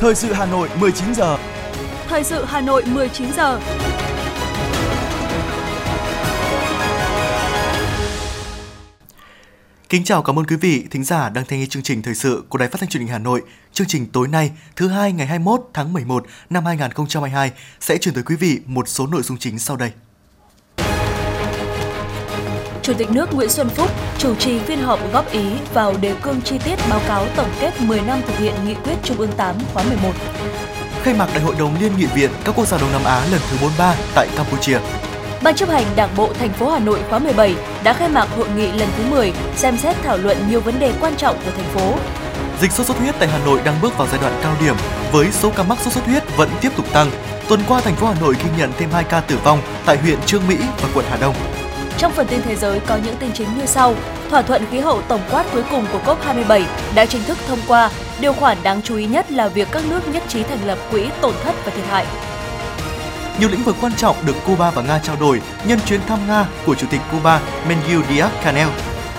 Thời sự Hà Nội 19 giờ. Thời sự Hà Nội 19 giờ. Kính chào cảm ơn quý vị thính giả đang theo nghe chương trình thời sự của Đài Phát thanh Truyền hình Hà Nội. Chương trình tối nay, thứ hai ngày 21 tháng 11 năm 2022 sẽ chuyển tới quý vị một số nội dung chính sau đây. Chủ tịch nước Nguyễn Xuân Phúc chủ trì phiên họp góp ý vào đề cương chi tiết báo cáo tổng kết 10 năm thực hiện nghị quyết Trung ương 8 khóa 11. Khai mạc Đại hội đồng Liên nghị viện các quốc gia Đông Nam Á lần thứ 43 tại Campuchia. Ban chấp hành Đảng bộ thành phố Hà Nội khóa 17 đã khai mạc hội nghị lần thứ 10 xem xét thảo luận nhiều vấn đề quan trọng của thành phố. Dịch sốt xuất huyết tại Hà Nội đang bước vào giai đoạn cao điểm với số ca mắc sốt xuất huyết vẫn tiếp tục tăng. Tuần qua thành phố Hà Nội ghi nhận thêm 2 ca tử vong tại huyện Trương Mỹ và quận Hà Đông. Trong phần tin thế giới có những tin chính như sau. Thỏa thuận khí hậu tổng quát cuối cùng của COP27 đã chính thức thông qua. Điều khoản đáng chú ý nhất là việc các nước nhất trí thành lập quỹ tổn thất và thiệt hại. Nhiều lĩnh vực quan trọng được Cuba và Nga trao đổi nhân chuyến thăm Nga của Chủ tịch Cuba Manuel Díaz-Canel.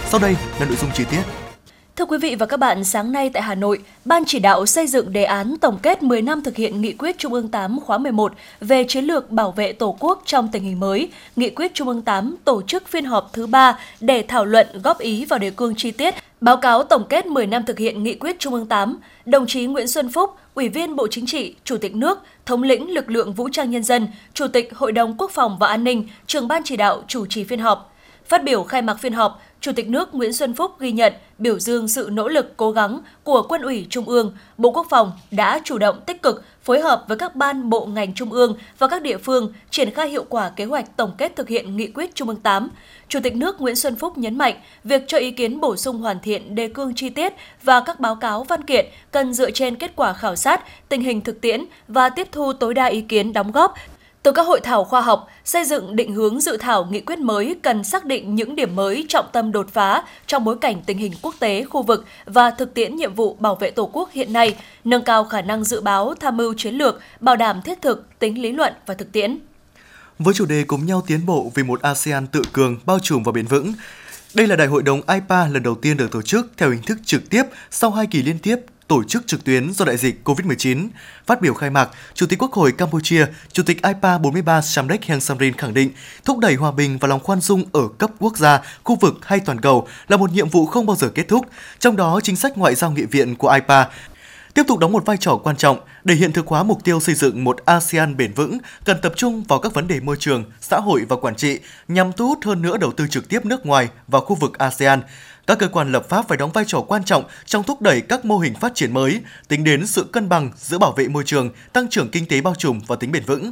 Sau đây là nội dung chi tiết. Thưa quý vị và các bạn, sáng nay tại Hà Nội, Ban chỉ đạo xây dựng đề án tổng kết 10 năm thực hiện nghị quyết Trung ương 8 khóa 11 về chiến lược bảo vệ Tổ quốc trong tình hình mới, nghị quyết Trung ương 8 tổ chức phiên họp thứ 3 để thảo luận góp ý vào đề cương chi tiết Báo cáo tổng kết 10 năm thực hiện nghị quyết Trung ương 8, đồng chí Nguyễn Xuân Phúc, Ủy viên Bộ Chính trị, Chủ tịch nước, Thống lĩnh lực lượng vũ trang nhân dân, Chủ tịch Hội đồng Quốc phòng và An ninh, trưởng ban chỉ đạo chủ trì phiên họp. Phát biểu khai mạc phiên họp, Chủ tịch nước Nguyễn Xuân Phúc ghi nhận, biểu dương sự nỗ lực cố gắng của Quân ủy Trung ương, Bộ Quốc phòng đã chủ động tích cực phối hợp với các ban bộ ngành trung ương và các địa phương triển khai hiệu quả kế hoạch tổng kết thực hiện nghị quyết Trung ương 8. Chủ tịch nước Nguyễn Xuân Phúc nhấn mạnh, việc cho ý kiến bổ sung hoàn thiện đề cương chi tiết và các báo cáo văn kiện cần dựa trên kết quả khảo sát, tình hình thực tiễn và tiếp thu tối đa ý kiến đóng góp từ các hội thảo khoa học, xây dựng định hướng dự thảo nghị quyết mới cần xác định những điểm mới trọng tâm đột phá trong bối cảnh tình hình quốc tế, khu vực và thực tiễn nhiệm vụ bảo vệ Tổ quốc hiện nay, nâng cao khả năng dự báo, tham mưu chiến lược, bảo đảm thiết thực, tính lý luận và thực tiễn. Với chủ đề cùng nhau tiến bộ vì một ASEAN tự cường, bao trùm và bền vững, đây là đại hội đồng IPA lần đầu tiên được tổ chức theo hình thức trực tiếp sau hai kỳ liên tiếp tổ chức trực tuyến do đại dịch COVID-19. Phát biểu khai mạc, Chủ tịch Quốc hội Campuchia, Chủ tịch IPA 43 Samdech Heng Samrin khẳng định thúc đẩy hòa bình và lòng khoan dung ở cấp quốc gia, khu vực hay toàn cầu là một nhiệm vụ không bao giờ kết thúc. Trong đó, chính sách ngoại giao nghị viện của IPA tiếp tục đóng một vai trò quan trọng để hiện thực hóa mục tiêu xây dựng một ASEAN bền vững, cần tập trung vào các vấn đề môi trường, xã hội và quản trị nhằm thu hút hơn nữa đầu tư trực tiếp nước ngoài vào khu vực ASEAN. Các cơ quan lập pháp phải đóng vai trò quan trọng trong thúc đẩy các mô hình phát triển mới, tính đến sự cân bằng giữa bảo vệ môi trường, tăng trưởng kinh tế bao trùm và tính bền vững.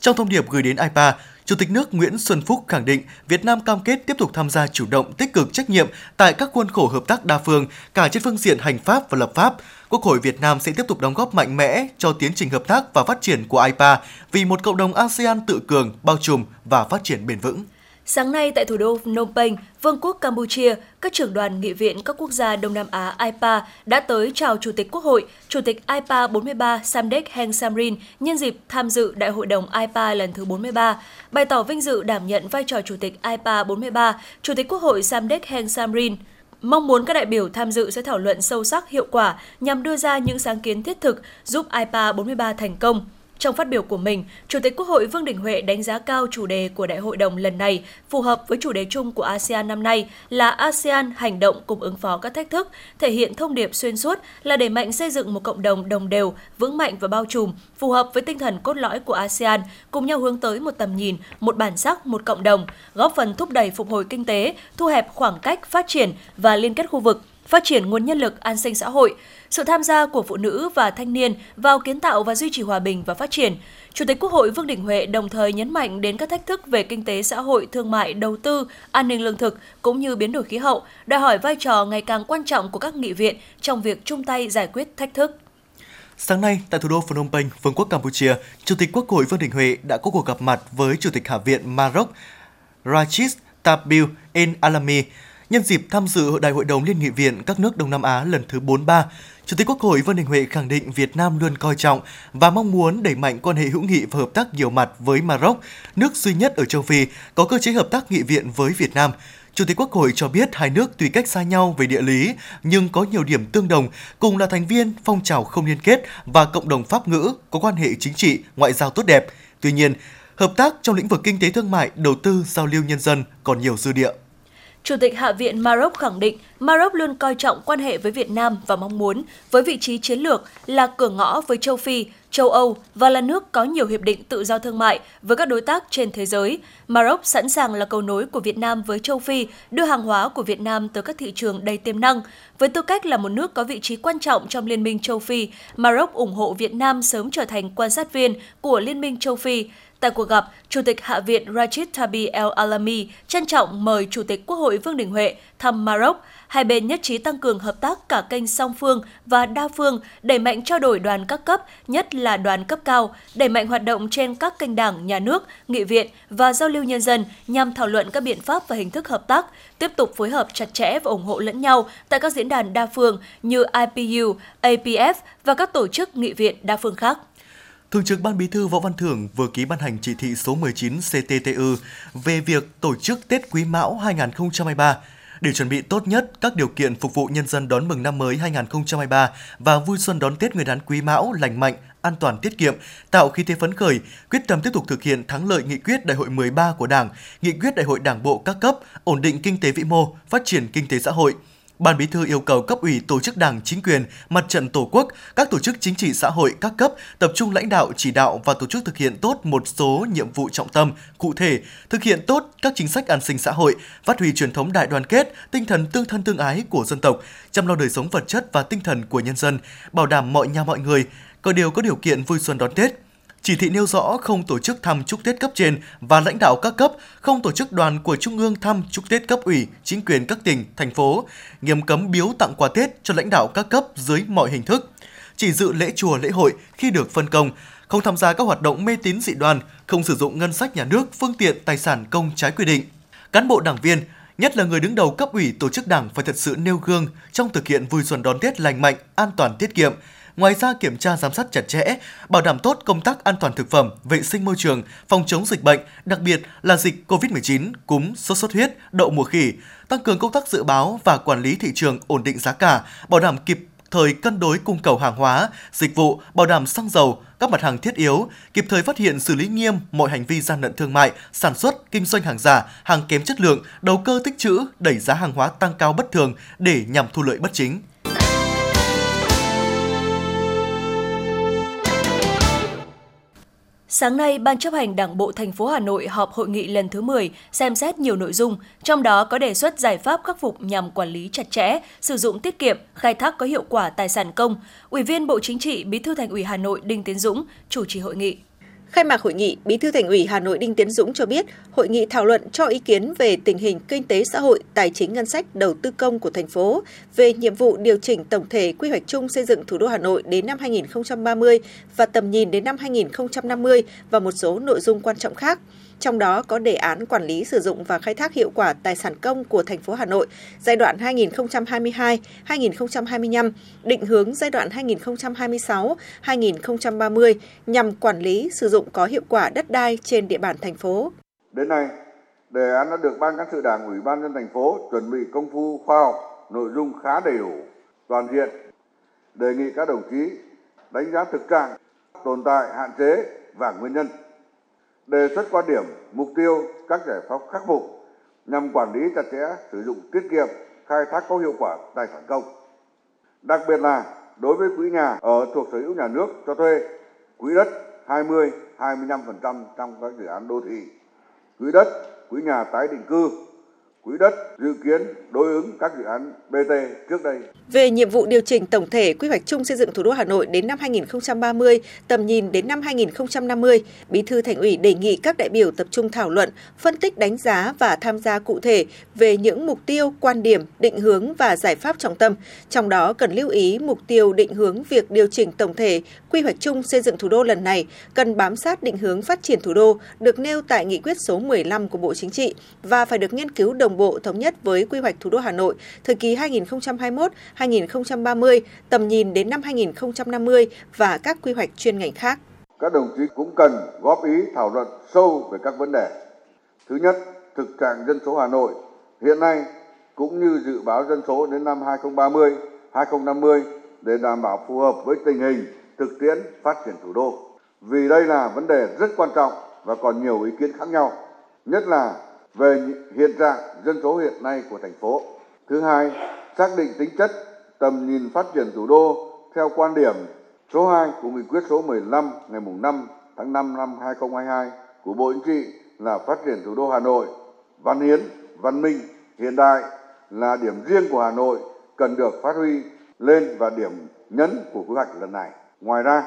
Trong thông điệp gửi đến IPA, Chủ tịch nước Nguyễn Xuân Phúc khẳng định Việt Nam cam kết tiếp tục tham gia chủ động, tích cực trách nhiệm tại các khuôn khổ hợp tác đa phương, cả trên phương diện hành pháp và lập pháp. Quốc hội Việt Nam sẽ tiếp tục đóng góp mạnh mẽ cho tiến trình hợp tác và phát triển của IPA vì một cộng đồng ASEAN tự cường, bao trùm và phát triển bền vững. Sáng nay tại thủ đô Phnom Penh, Vương quốc Campuchia, các trưởng đoàn nghị viện các quốc gia Đông Nam Á IPA đã tới chào Chủ tịch Quốc hội, Chủ tịch IPA 43 Samdech Heng Samrin nhân dịp tham dự Đại hội đồng IPA lần thứ 43, bày tỏ vinh dự đảm nhận vai trò Chủ tịch IPA 43, Chủ tịch Quốc hội Samdech Heng Samrin mong muốn các đại biểu tham dự sẽ thảo luận sâu sắc hiệu quả nhằm đưa ra những sáng kiến thiết thực giúp IPA 43 thành công. Trong phát biểu của mình, Chủ tịch Quốc hội Vương Đình Huệ đánh giá cao chủ đề của Đại hội đồng lần này phù hợp với chủ đề chung của ASEAN năm nay là ASEAN hành động cùng ứng phó các thách thức, thể hiện thông điệp xuyên suốt là đẩy mạnh xây dựng một cộng đồng đồng đều, vững mạnh và bao trùm, phù hợp với tinh thần cốt lõi của ASEAN, cùng nhau hướng tới một tầm nhìn, một bản sắc, một cộng đồng, góp phần thúc đẩy phục hồi kinh tế, thu hẹp khoảng cách phát triển và liên kết khu vực, phát triển nguồn nhân lực an sinh xã hội, sự tham gia của phụ nữ và thanh niên vào kiến tạo và duy trì hòa bình và phát triển. Chủ tịch Quốc hội Vương Đình Huệ đồng thời nhấn mạnh đến các thách thức về kinh tế xã hội, thương mại, đầu tư, an ninh lương thực cũng như biến đổi khí hậu, đòi hỏi vai trò ngày càng quan trọng của các nghị viện trong việc chung tay giải quyết thách thức. Sáng nay, tại thủ đô Phnom Penh, Vương quốc Campuchia, Chủ tịch Quốc hội Vương Đình Huệ đã có cuộc gặp mặt với Chủ tịch Hạ viện Maroc Rachid Tabil El Alami Nhân dịp tham dự Đại hội đồng Liên nghị viện các nước Đông Nam Á lần thứ 43, Chủ tịch Quốc hội Vương Đình Huệ khẳng định Việt Nam luôn coi trọng và mong muốn đẩy mạnh quan hệ hữu nghị và hợp tác nhiều mặt với Maroc, nước duy nhất ở châu Phi có cơ chế hợp tác nghị viện với Việt Nam. Chủ tịch Quốc hội cho biết hai nước tuy cách xa nhau về địa lý nhưng có nhiều điểm tương đồng, cùng là thành viên phong trào không liên kết và cộng đồng pháp ngữ có quan hệ chính trị, ngoại giao tốt đẹp. Tuy nhiên, hợp tác trong lĩnh vực kinh tế thương mại, đầu tư, giao lưu nhân dân còn nhiều dư địa. Chủ tịch Hạ viện Maroc khẳng định Maroc luôn coi trọng quan hệ với Việt Nam và mong muốn với vị trí chiến lược là cửa ngõ với châu Phi, châu Âu và là nước có nhiều hiệp định tự do thương mại với các đối tác trên thế giới. Maroc sẵn sàng là cầu nối của Việt Nam với châu Phi, đưa hàng hóa của Việt Nam tới các thị trường đầy tiềm năng. Với tư cách là một nước có vị trí quan trọng trong Liên minh châu Phi, Maroc ủng hộ Việt Nam sớm trở thành quan sát viên của Liên minh châu Phi. Tại cuộc gặp, Chủ tịch Hạ viện Rachid Tabi El Alami trân trọng mời Chủ tịch Quốc hội Vương Đình Huệ thăm Maroc. Hai bên nhất trí tăng cường hợp tác cả kênh song phương và đa phương, đẩy mạnh trao đổi đoàn các cấp, nhất là đoàn cấp cao, đẩy mạnh hoạt động trên các kênh đảng, nhà nước, nghị viện và giao lưu nhân dân nhằm thảo luận các biện pháp và hình thức hợp tác, tiếp tục phối hợp chặt chẽ và ủng hộ lẫn nhau tại các diễn đàn đa phương như IPU, APF và các tổ chức nghị viện đa phương khác. Thường trực Ban Bí thư Võ Văn Thưởng vừa ký ban hành chỉ thị số 19 CTTU về việc tổ chức Tết Quý Mão 2023 để chuẩn bị tốt nhất các điều kiện phục vụ nhân dân đón mừng năm mới 2023 và vui xuân đón Tết Nguyên đán Quý Mão lành mạnh, an toàn tiết kiệm, tạo khí thế phấn khởi, quyết tâm tiếp tục thực hiện thắng lợi nghị quyết Đại hội 13 của Đảng, nghị quyết Đại hội Đảng bộ các cấp, ổn định kinh tế vĩ mô, phát triển kinh tế xã hội – Ban Bí thư yêu cầu cấp ủy tổ chức đảng, chính quyền, mặt trận tổ quốc, các tổ chức chính trị xã hội các cấp tập trung lãnh đạo, chỉ đạo và tổ chức thực hiện tốt một số nhiệm vụ trọng tâm, cụ thể, thực hiện tốt các chính sách an sinh xã hội, phát huy truyền thống đại đoàn kết, tinh thần tương thân tương ái của dân tộc, chăm lo đời sống vật chất và tinh thần của nhân dân, bảo đảm mọi nhà mọi người có điều có điều kiện vui xuân đón Tết chỉ thị nêu rõ không tổ chức thăm chúc Tết cấp trên và lãnh đạo các cấp, không tổ chức đoàn của Trung ương thăm chúc Tết cấp ủy, chính quyền các tỉnh, thành phố, nghiêm cấm biếu tặng quà Tết cho lãnh đạo các cấp dưới mọi hình thức. Chỉ dự lễ chùa lễ hội khi được phân công, không tham gia các hoạt động mê tín dị đoan, không sử dụng ngân sách nhà nước, phương tiện, tài sản công trái quy định. Cán bộ đảng viên, nhất là người đứng đầu cấp ủy tổ chức đảng phải thật sự nêu gương trong thực hiện vui xuân đón Tết lành mạnh, an toàn tiết kiệm, Ngoài ra kiểm tra giám sát chặt chẽ, bảo đảm tốt công tác an toàn thực phẩm, vệ sinh môi trường, phòng chống dịch bệnh, đặc biệt là dịch COVID-19, cúm, sốt xuất huyết, đậu mùa khỉ, tăng cường công tác dự báo và quản lý thị trường ổn định giá cả, bảo đảm kịp thời cân đối cung cầu hàng hóa, dịch vụ, bảo đảm xăng dầu, các mặt hàng thiết yếu, kịp thời phát hiện xử lý nghiêm mọi hành vi gian lận thương mại, sản xuất, kinh doanh hàng giả, hàng kém chất lượng, đầu cơ tích trữ, đẩy giá hàng hóa tăng cao bất thường để nhằm thu lợi bất chính. Sáng nay, Ban chấp hành Đảng bộ thành phố Hà Nội họp hội nghị lần thứ 10 xem xét nhiều nội dung, trong đó có đề xuất giải pháp khắc phục nhằm quản lý chặt chẽ, sử dụng tiết kiệm, khai thác có hiệu quả tài sản công. Ủy viên Bộ Chính trị, Bí thư Thành ủy Hà Nội Đinh Tiến Dũng chủ trì hội nghị. Khai mạc hội nghị, Bí thư Thành ủy Hà Nội Đinh Tiến Dũng cho biết, hội nghị thảo luận cho ý kiến về tình hình kinh tế xã hội, tài chính ngân sách, đầu tư công của thành phố, về nhiệm vụ điều chỉnh tổng thể quy hoạch chung xây dựng thủ đô Hà Nội đến năm 2030 và tầm nhìn đến năm 2050 và một số nội dung quan trọng khác trong đó có đề án quản lý sử dụng và khai thác hiệu quả tài sản công của thành phố Hà Nội giai đoạn 2022-2025, định hướng giai đoạn 2026-2030 nhằm quản lý sử dụng có hiệu quả đất đai trên địa bàn thành phố. Đến nay, đề án đã được Ban cán sự Đảng Ủy ban nhân thành phố chuẩn bị công phu khoa học, nội dung khá đầy đủ, toàn diện. Đề nghị các đồng chí đánh giá thực trạng, tồn tại, hạn chế và nguyên nhân đề xuất quan điểm, mục tiêu, các giải pháp khắc phục nhằm quản lý chặt chẽ, sử dụng tiết kiệm, khai thác có hiệu quả tài sản công. Đặc biệt là đối với quỹ nhà ở thuộc sở hữu nhà nước cho thuê, quỹ đất 20, 25% trong các dự án đô thị, quỹ đất, quỹ nhà tái định cư quỹ đất dự kiến đối ứng các dự án BT trước đây. Về nhiệm vụ điều chỉnh tổng thể quy hoạch chung xây dựng thủ đô Hà Nội đến năm 2030, tầm nhìn đến năm 2050, Bí thư Thành ủy đề nghị các đại biểu tập trung thảo luận, phân tích đánh giá và tham gia cụ thể về những mục tiêu, quan điểm, định hướng và giải pháp trọng tâm. Trong đó cần lưu ý mục tiêu định hướng việc điều chỉnh tổng thể quy hoạch chung xây dựng thủ đô lần này cần bám sát định hướng phát triển thủ đô được nêu tại nghị quyết số 15 của Bộ Chính trị và phải được nghiên cứu đồng đồng bộ thống nhất với quy hoạch thủ đô Hà Nội thời kỳ 2021-2030, tầm nhìn đến năm 2050 và các quy hoạch chuyên ngành khác. Các đồng chí cũng cần góp ý thảo luận sâu về các vấn đề. Thứ nhất, thực trạng dân số Hà Nội hiện nay cũng như dự báo dân số đến năm 2030, 2050 để đảm bảo phù hợp với tình hình thực tiễn phát triển thủ đô. Vì đây là vấn đề rất quan trọng và còn nhiều ý kiến khác nhau, nhất là về hiện trạng dân số hiện nay của thành phố. Thứ hai, xác định tính chất tầm nhìn phát triển thủ đô theo quan điểm số 2 của nghị quyết số 15 ngày 5 tháng 5 năm 2022 của Bộ Chính trị là phát triển thủ đô Hà Nội văn hiến, văn minh, hiện đại là điểm riêng của Hà Nội cần được phát huy lên và điểm nhấn của quy hoạch lần này. Ngoài ra,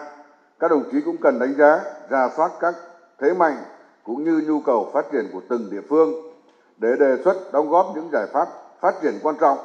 các đồng chí cũng cần đánh giá, ra soát các thế mạnh cũng như nhu cầu phát triển của từng địa phương để đề xuất đóng góp những giải pháp phát triển quan trọng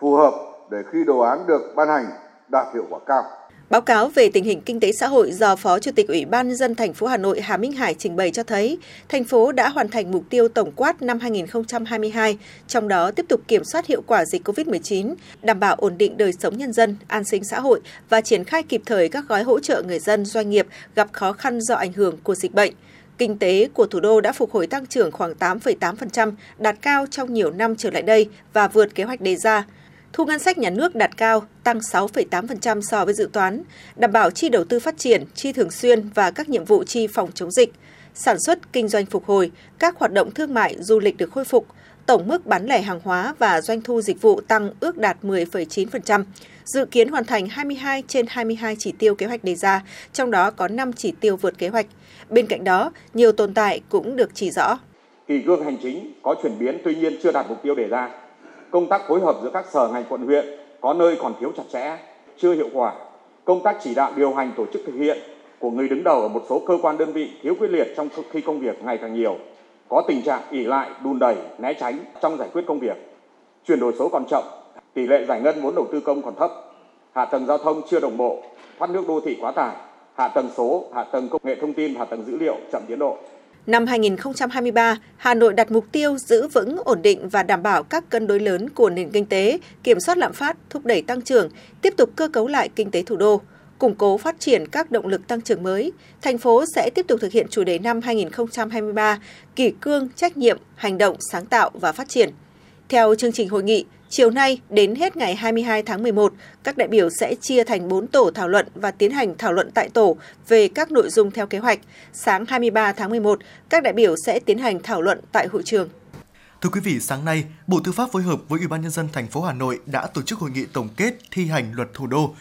phù hợp để khi đồ án được ban hành đạt hiệu quả cao. Báo cáo về tình hình kinh tế xã hội do Phó Chủ tịch Ủy ban nhân dân thành phố Hà Nội Hà Minh Hải trình bày cho thấy, thành phố đã hoàn thành mục tiêu tổng quát năm 2022, trong đó tiếp tục kiểm soát hiệu quả dịch COVID-19, đảm bảo ổn định đời sống nhân dân, an sinh xã hội và triển khai kịp thời các gói hỗ trợ người dân, doanh nghiệp gặp khó khăn do ảnh hưởng của dịch bệnh. Kinh tế của thủ đô đã phục hồi tăng trưởng khoảng 8,8%, đạt cao trong nhiều năm trở lại đây và vượt kế hoạch đề ra. Thu ngân sách nhà nước đạt cao, tăng 6,8% so với dự toán, đảm bảo chi đầu tư phát triển, chi thường xuyên và các nhiệm vụ chi phòng chống dịch. Sản xuất, kinh doanh phục hồi, các hoạt động thương mại, du lịch được khôi phục, tổng mức bán lẻ hàng hóa và doanh thu dịch vụ tăng ước đạt 10,9%, dự kiến hoàn thành 22 trên 22 chỉ tiêu kế hoạch đề ra, trong đó có 5 chỉ tiêu vượt kế hoạch. Bên cạnh đó, nhiều tồn tại cũng được chỉ rõ. Kỳ cương hành chính có chuyển biến tuy nhiên chưa đạt mục tiêu đề ra. Công tác phối hợp giữa các sở ngành quận huyện có nơi còn thiếu chặt chẽ, chưa hiệu quả. Công tác chỉ đạo điều hành tổ chức thực hiện của người đứng đầu ở một số cơ quan đơn vị thiếu quyết liệt trong khi công việc ngày càng nhiều. Có tình trạng ỉ lại, đùn đẩy, né tránh trong giải quyết công việc. Chuyển đổi số còn chậm, tỷ lệ giải ngân vốn đầu tư công còn thấp, hạ tầng giao thông chưa đồng bộ, thoát nước đô thị quá tải, hạ tầng số, hạ tầng công nghệ thông tin, hạ tầng dữ liệu chậm tiến độ. Năm 2023, Hà Nội đặt mục tiêu giữ vững, ổn định và đảm bảo các cân đối lớn của nền kinh tế, kiểm soát lạm phát, thúc đẩy tăng trưởng, tiếp tục cơ cấu lại kinh tế thủ đô, củng cố phát triển các động lực tăng trưởng mới. Thành phố sẽ tiếp tục thực hiện chủ đề năm 2023, kỷ cương, trách nhiệm, hành động, sáng tạo và phát triển. Theo chương trình hội nghị, Chiều nay đến hết ngày 22 tháng 11, các đại biểu sẽ chia thành 4 tổ thảo luận và tiến hành thảo luận tại tổ về các nội dung theo kế hoạch. Sáng 23 tháng 11, các đại biểu sẽ tiến hành thảo luận tại hội trường. Thưa quý vị, sáng nay, Bộ Tư pháp phối hợp với Ủy ban nhân dân thành phố Hà Nội đã tổ chức hội nghị tổng kết thi hành luật thủ đô.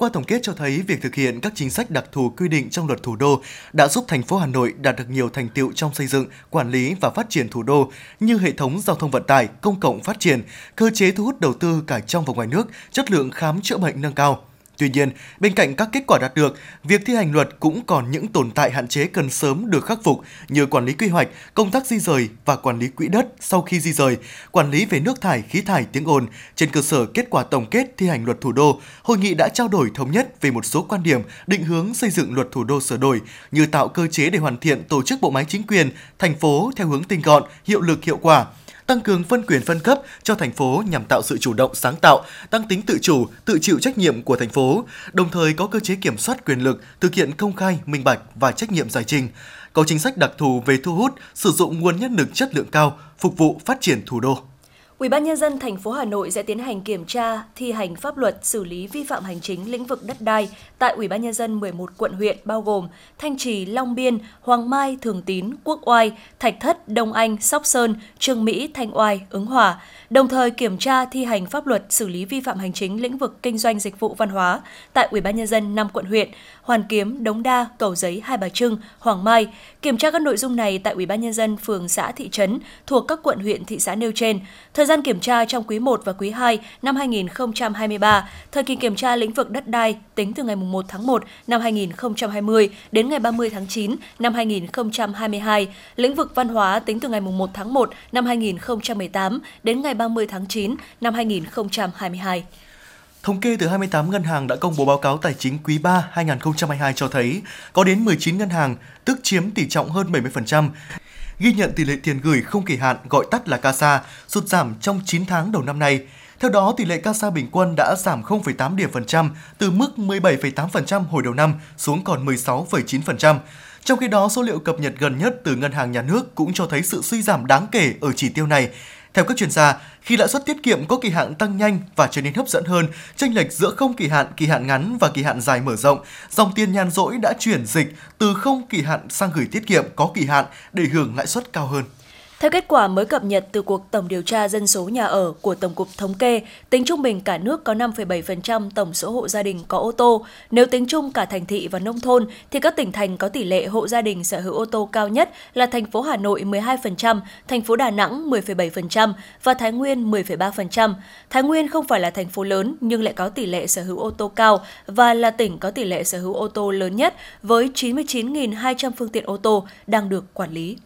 Qua tổng kết cho thấy việc thực hiện các chính sách đặc thù quy định trong luật thủ đô đã giúp thành phố Hà Nội đạt được nhiều thành tiệu trong xây dựng, quản lý và phát triển thủ đô như hệ thống giao thông vận tải, công cộng phát triển, cơ chế thu hút đầu tư cả trong và ngoài nước, chất lượng khám chữa bệnh nâng cao. Tuy nhiên, bên cạnh các kết quả đạt được, việc thi hành luật cũng còn những tồn tại hạn chế cần sớm được khắc phục như quản lý quy hoạch, công tác di rời và quản lý quỹ đất sau khi di rời, quản lý về nước thải, khí thải, tiếng ồn. Trên cơ sở kết quả tổng kết thi hành luật thủ đô, hội nghị đã trao đổi thống nhất về một số quan điểm định hướng xây dựng luật thủ đô sửa đổi như tạo cơ chế để hoàn thiện tổ chức bộ máy chính quyền, thành phố theo hướng tinh gọn, hiệu lực hiệu quả, tăng cường phân quyền phân cấp cho thành phố nhằm tạo sự chủ động sáng tạo, tăng tính tự chủ, tự chịu trách nhiệm của thành phố, đồng thời có cơ chế kiểm soát quyền lực, thực hiện công khai, minh bạch và trách nhiệm giải trình, có chính sách đặc thù về thu hút, sử dụng nguồn nhân lực chất lượng cao, phục vụ phát triển thủ đô. Ủy ban nhân dân thành phố Hà Nội sẽ tiến hành kiểm tra, thi hành pháp luật xử lý vi phạm hành chính lĩnh vực đất đai tại Ủy ban nhân dân 11 quận huyện bao gồm Thanh Trì, Long Biên, Hoàng Mai, Thường Tín, Quốc Oai, Thạch Thất, Đông Anh, Sóc Sơn, Trương Mỹ, Thanh Oai, Ứng Hòa, đồng thời kiểm tra thi hành pháp luật xử lý vi phạm hành chính lĩnh vực kinh doanh dịch vụ văn hóa tại Ủy ban nhân dân 5 quận huyện Hoàn Kiếm, Đống Đa, Cầu Giấy, Hai Bà Trưng, Hoàng Mai, kiểm tra các nội dung này tại Ủy ban nhân dân phường xã thị trấn thuộc các quận huyện thị xã nêu trên. Thời gian kiểm tra trong quý 1 và quý 2 năm 2023, thời kỳ kiểm tra lĩnh vực đất đai tính từ ngày 1 tháng 1 năm 2020 đến ngày 30 tháng 9 năm 2022, lĩnh vực văn hóa tính từ ngày 1 tháng 1 năm 2018 đến ngày 30 tháng 9 năm 2022. Thống kê từ 28 ngân hàng đã công bố báo cáo tài chính quý 3 2022 cho thấy có đến 19 ngân hàng, tức chiếm tỷ trọng hơn 70%, ghi nhận tỷ lệ tiền gửi không kỳ hạn gọi tắt là CASA sụt giảm trong 9 tháng đầu năm nay. Theo đó, tỷ lệ CASA bình quân đã giảm 0,8 điểm phần trăm từ mức 17,8% hồi đầu năm xuống còn 16,9%. Trong khi đó, số liệu cập nhật gần nhất từ Ngân hàng Nhà nước cũng cho thấy sự suy giảm đáng kể ở chỉ tiêu này. Theo các chuyên gia, khi lãi suất tiết kiệm có kỳ hạn tăng nhanh và trở nên hấp dẫn hơn, chênh lệch giữa không kỳ hạn, kỳ hạn ngắn và kỳ hạn dài mở rộng, dòng tiền nhàn rỗi đã chuyển dịch từ không kỳ hạn sang gửi tiết kiệm có kỳ hạn để hưởng lãi suất cao hơn. Theo kết quả mới cập nhật từ cuộc tổng điều tra dân số nhà ở của Tổng cục Thống kê, tính trung bình cả nước có 5,7% tổng số hộ gia đình có ô tô. Nếu tính chung cả thành thị và nông thôn, thì các tỉnh thành có tỷ lệ hộ gia đình sở hữu ô tô cao nhất là thành phố Hà Nội 12%, thành phố Đà Nẵng 10,7% và Thái Nguyên 10,3%. Thái Nguyên không phải là thành phố lớn nhưng lại có tỷ lệ sở hữu ô tô cao và là tỉnh có tỷ lệ sở hữu ô tô lớn nhất với 99.200 phương tiện ô tô đang được quản lý.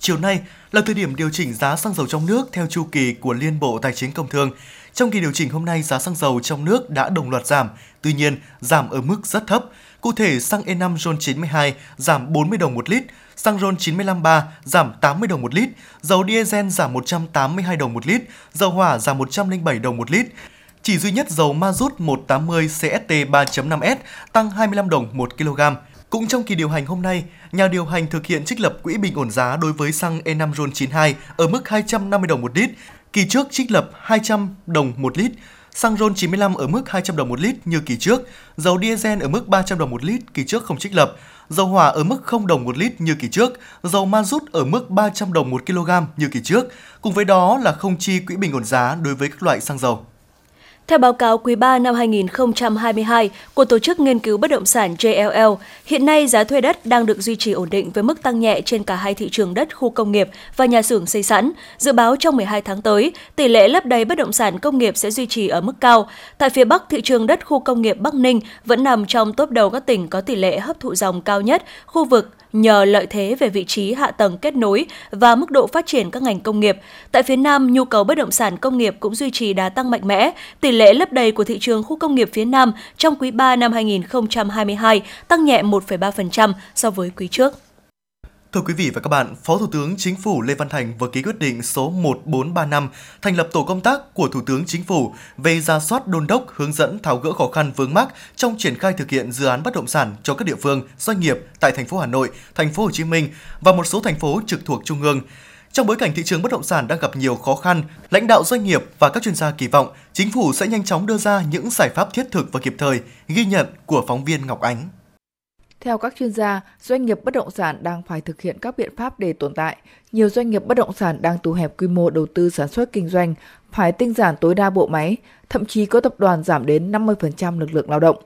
Chiều nay là thời điểm điều chỉnh giá xăng dầu trong nước theo chu kỳ của Liên Bộ Tài chính Công Thương. Trong kỳ điều chỉnh hôm nay, giá xăng dầu trong nước đã đồng loạt giảm, tuy nhiên giảm ở mức rất thấp. Cụ thể, xăng E5 RON 92 giảm 40 đồng một lít, xăng RON 953 giảm 80 đồng một lít, dầu diesel giảm 182 đồng một lít, dầu hỏa giảm 107 đồng một lít. Chỉ duy nhất dầu ma rút 180 CST 3.5S tăng 25 đồng 1 kg. Cũng trong kỳ điều hành hôm nay, nhà điều hành thực hiện trích lập quỹ bình ổn giá đối với xăng E5 RON 92 ở mức 250 đồng một lít, kỳ trước trích lập 200 đồng một lít, xăng RON 95 ở mức 200 đồng một lít như kỳ trước, dầu diesel ở mức 300 đồng một lít, kỳ trước không trích lập, dầu hỏa ở mức 0 đồng một lít như kỳ trước, dầu ma rút ở mức 300 đồng một kg như kỳ trước, cùng với đó là không chi quỹ bình ổn giá đối với các loại xăng dầu. Theo báo cáo quý 3 năm 2022 của Tổ chức Nghiên cứu Bất động sản JLL, hiện nay giá thuê đất đang được duy trì ổn định với mức tăng nhẹ trên cả hai thị trường đất khu công nghiệp và nhà xưởng xây sẵn. Dự báo trong 12 tháng tới, tỷ lệ lấp đầy bất động sản công nghiệp sẽ duy trì ở mức cao. Tại phía Bắc, thị trường đất khu công nghiệp Bắc Ninh vẫn nằm trong top đầu các tỉnh có tỷ lệ hấp thụ dòng cao nhất khu vực nhờ lợi thế về vị trí hạ tầng kết nối và mức độ phát triển các ngành công nghiệp. Tại phía Nam, nhu cầu bất động sản công nghiệp cũng duy trì đá tăng mạnh mẽ. Tỷ lệ lấp đầy của thị trường khu công nghiệp phía Nam trong quý 3 năm 2022 tăng nhẹ 1,3% so với quý trước. Thưa quý vị và các bạn, Phó Thủ tướng Chính phủ Lê Văn Thành vừa ký quyết định số 1435 thành lập tổ công tác của Thủ tướng Chính phủ về ra soát đôn đốc hướng dẫn tháo gỡ khó khăn vướng mắc trong triển khai thực hiện dự án bất động sản cho các địa phương, doanh nghiệp tại thành phố Hà Nội, thành phố Hồ Chí Minh và một số thành phố trực thuộc trung ương. Trong bối cảnh thị trường bất động sản đang gặp nhiều khó khăn, lãnh đạo doanh nghiệp và các chuyên gia kỳ vọng chính phủ sẽ nhanh chóng đưa ra những giải pháp thiết thực và kịp thời, ghi nhận của phóng viên Ngọc Ánh. Theo các chuyên gia, doanh nghiệp bất động sản đang phải thực hiện các biện pháp để tồn tại. Nhiều doanh nghiệp bất động sản đang thu hẹp quy mô đầu tư sản xuất kinh doanh, phải tinh giản tối đa bộ máy, thậm chí có tập đoàn giảm đến 50% lực lượng lao động.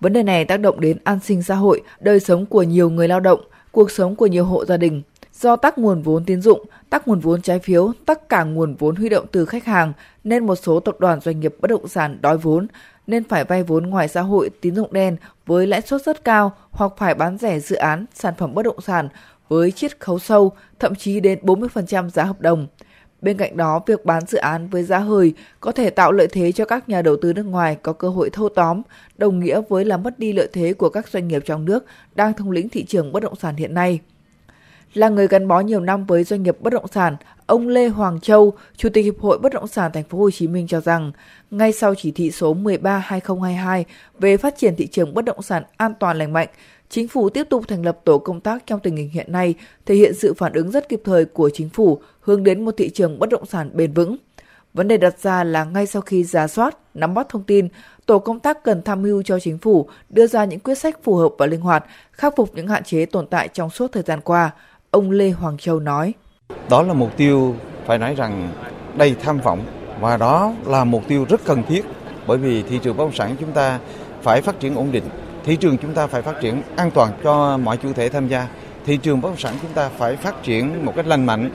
Vấn đề này tác động đến an sinh xã hội, đời sống của nhiều người lao động, cuộc sống của nhiều hộ gia đình. Do tắc nguồn vốn tín dụng, tắc nguồn vốn trái phiếu, tắc cả nguồn vốn huy động từ khách hàng, nên một số tập đoàn doanh nghiệp bất động sản đói vốn, nên phải vay vốn ngoài xã hội tín dụng đen với lãi suất rất cao hoặc phải bán rẻ dự án, sản phẩm bất động sản với chiết khấu sâu, thậm chí đến 40% giá hợp đồng. Bên cạnh đó, việc bán dự án với giá hời có thể tạo lợi thế cho các nhà đầu tư nước ngoài có cơ hội thâu tóm, đồng nghĩa với làm mất đi lợi thế của các doanh nghiệp trong nước đang thống lĩnh thị trường bất động sản hiện nay. Là người gắn bó nhiều năm với doanh nghiệp bất động sản, ông Lê Hoàng Châu, Chủ tịch Hiệp hội Bất động sản Thành phố Hồ Chí Minh cho rằng, ngay sau chỉ thị số 13/2022 về phát triển thị trường bất động sản an toàn lành mạnh, chính phủ tiếp tục thành lập tổ công tác trong tình hình hiện nay, thể hiện sự phản ứng rất kịp thời của chính phủ hướng đến một thị trường bất động sản bền vững. Vấn đề đặt ra là ngay sau khi giả soát, nắm bắt thông tin, tổ công tác cần tham mưu cho chính phủ đưa ra những quyết sách phù hợp và linh hoạt, khắc phục những hạn chế tồn tại trong suốt thời gian qua, ông Lê Hoàng Châu nói. Đó là mục tiêu phải nói rằng đầy tham vọng và đó là mục tiêu rất cần thiết bởi vì thị trường bất động sản chúng ta phải phát triển ổn định, thị trường chúng ta phải phát triển an toàn cho mọi chủ thể tham gia, thị trường bất động sản chúng ta phải phát triển một cách lành mạnh.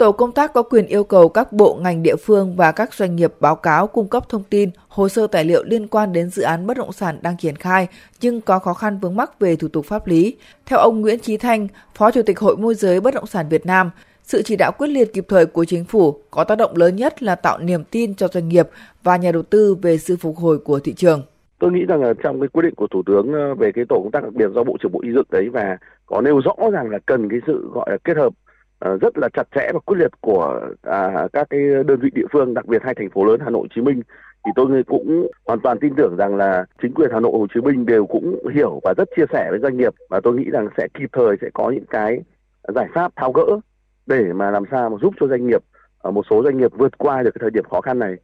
Tổ công tác có quyền yêu cầu các bộ ngành địa phương và các doanh nghiệp báo cáo cung cấp thông tin, hồ sơ tài liệu liên quan đến dự án bất động sản đang triển khai nhưng có khó khăn vướng mắc về thủ tục pháp lý. Theo ông Nguyễn Chí Thanh, Phó Chủ tịch Hội môi giới bất động sản Việt Nam, sự chỉ đạo quyết liệt kịp thời của chính phủ có tác động lớn nhất là tạo niềm tin cho doanh nghiệp và nhà đầu tư về sự phục hồi của thị trường. Tôi nghĩ rằng là trong cái quyết định của Thủ tướng ờ, về cái tổ công tác đặc biệt do Bộ trưởng Bộ Y dựng đấy và có nêu rõ rằng là cần cái sự gọi là kết hợp Ờ, rất là chặt chẽ và quyết liệt của à, các cái đơn vị địa phương, đặc biệt hai thành phố lớn Hà Nội, Hồ Chí Minh thì tôi cũng hoàn toàn tin tưởng rằng là chính quyền Hà Nội, Hồ Chí Minh đều cũng hiểu và rất chia sẻ với doanh nghiệp và tôi nghĩ rằng sẽ kịp thời sẽ có những cái giải pháp tháo gỡ để mà làm sao mà giúp cho doanh nghiệp ờ, một số doanh nghiệp vượt qua được cái thời điểm khó khăn này.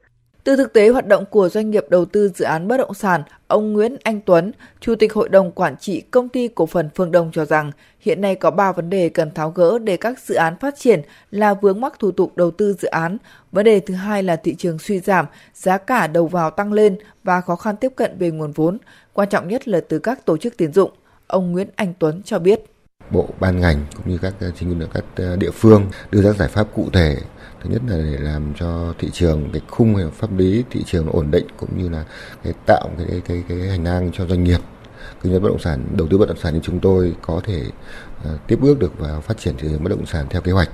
Từ thực tế hoạt động của doanh nghiệp đầu tư dự án bất động sản, ông Nguyễn Anh Tuấn, Chủ tịch Hội đồng Quản trị Công ty Cổ phần Phương Đông cho rằng hiện nay có 3 vấn đề cần tháo gỡ để các dự án phát triển là vướng mắc thủ tục đầu tư dự án. Vấn đề thứ hai là thị trường suy giảm, giá cả đầu vào tăng lên và khó khăn tiếp cận về nguồn vốn. Quan trọng nhất là từ các tổ chức tiến dụng. Ông Nguyễn Anh Tuấn cho biết. Bộ ban ngành cũng như các ờ, chính quyền các ờ, địa phương đưa ra giải pháp cụ thể thứ nhất là để làm cho thị trường cái khung pháp lý thị trường ổn định cũng như là cái tạo cái cái cái, cái hành lang cho doanh nghiệp. Kinh doanh bất động sản đầu tư bất động sản như chúng tôi có thể uh, tiếp bước được vào phát triển thị trường bất động sản theo kế hoạch.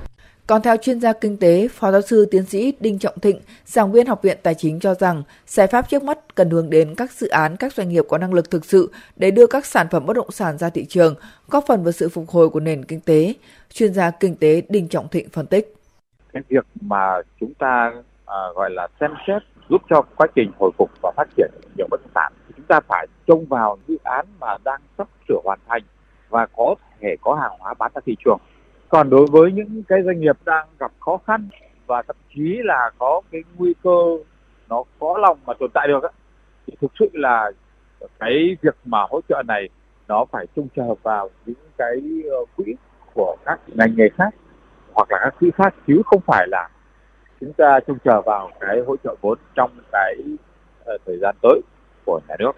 Còn theo chuyên gia kinh tế, Phó giáo sư tiến sĩ Đinh Trọng Thịnh, giảng viên Học viện Tài chính cho rằng giải pháp trước mắt cần hướng đến các dự án, các doanh nghiệp có năng lực thực sự để đưa các sản phẩm bất động sản ra thị trường, góp phần vào sự phục hồi của nền kinh tế. Chuyên gia kinh tế Đinh Trọng Thịnh phân tích cái việc mà chúng ta à, gọi là xem xét giúp cho quá trình hồi phục và phát triển nhiều bất động sản chúng ta phải trông vào dự án mà đang sắp sửa hoàn thành và có thể có hàng hóa bán ra thị trường. Còn đối với những cái doanh nghiệp đang gặp khó khăn và thậm chí là có cái nguy cơ nó khó lòng mà tồn tại được thì thực sự là cái việc mà hỗ trợ này nó phải trông chờ vào những cái ờ, quỹ của các ngành nghề khác hoặc là các quỹ khác chứ không phải là chúng ta trông chờ vào cái hỗ trợ vốn trong cái uh, thời gian tới của nhà nước.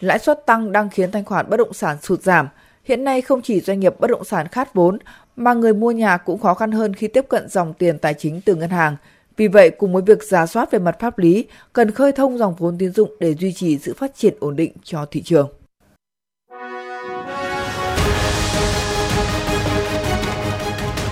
Lãi suất tăng đang khiến thanh khoản bất động sản sụt giảm. Hiện nay không chỉ doanh nghiệp bất động sản khát vốn mà người mua nhà cũng khó khăn hơn khi tiếp cận dòng tiền tài chính từ ngân hàng. Vì vậy, cùng với việc giả soát về mặt pháp lý, cần khơi thông dòng vốn tín dụng để duy trì sự phát triển ổn định cho thị trường.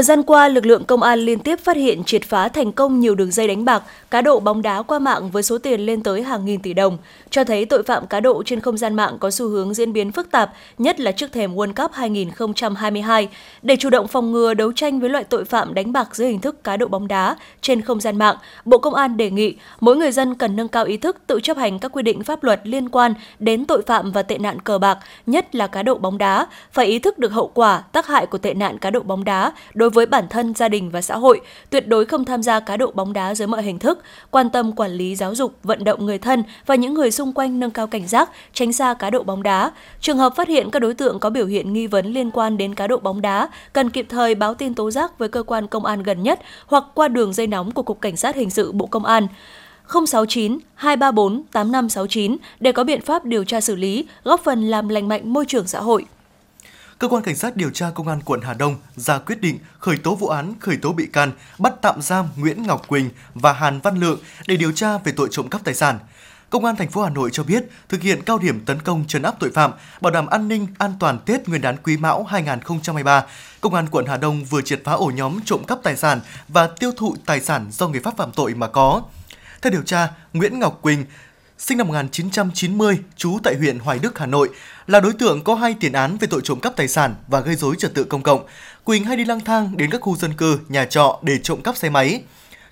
Thời gian qua, lực lượng công an liên tiếp phát hiện triệt phá thành công nhiều đường dây đánh bạc, cá độ bóng đá qua mạng với số tiền lên tới hàng nghìn tỷ đồng, cho thấy tội phạm cá độ trên không gian mạng có xu hướng diễn biến phức tạp, nhất là trước thềm World Cup 2022. Để chủ động phòng ngừa đấu tranh với loại tội phạm đánh bạc dưới hình thức cá độ bóng đá trên không gian mạng, Bộ Công an đề nghị mỗi người dân cần nâng cao ý thức tự chấp hành các quy định pháp luật liên quan đến tội phạm và tệ nạn cờ bạc, nhất là cá độ bóng đá, phải ý thức được hậu quả, tác hại của tệ nạn cá độ bóng đá đối với bản thân, gia đình và xã hội, tuyệt đối không tham gia cá độ bóng đá dưới mọi hình thức, quan tâm quản lý giáo dục, vận động người thân và những người xung quanh nâng cao cảnh giác, tránh xa cá độ bóng đá. Trường hợp phát hiện các đối tượng có biểu hiện nghi vấn liên quan đến cá độ bóng đá, cần kịp thời báo tin tố giác với cơ quan công an gần nhất hoặc qua đường dây nóng của Cục Cảnh sát Hình sự Bộ Công an. 069 234 8569 để có biện pháp điều tra xử lý, góp phần làm lành mạnh môi trường xã hội cơ quan cảnh sát điều tra công an quận Hà Đông ra quyết định khởi tố vụ án, khởi tố bị can, bắt tạm giam Nguyễn Ngọc Quỳnh và Hàn Văn Lượng để điều tra về tội trộm cắp tài sản. Công an thành phố Hà Nội cho biết, thực hiện cao điểm tấn công trấn áp tội phạm, bảo đảm an ninh an toàn Tết Nguyên đán Quý Mão 2023, Công an quận Hà Đông vừa triệt phá ổ nhóm trộm cắp tài sản và tiêu thụ tài sản do người pháp phạm tội mà có. Theo điều tra, Nguyễn Ngọc Quỳnh sinh năm 1990, trú tại huyện Hoài Đức, Hà Nội, là đối tượng có hai tiền án về tội trộm cắp tài sản và gây dối trật tự công cộng. Quỳnh hay đi lang thang đến các khu dân cư, nhà trọ để trộm cắp xe máy.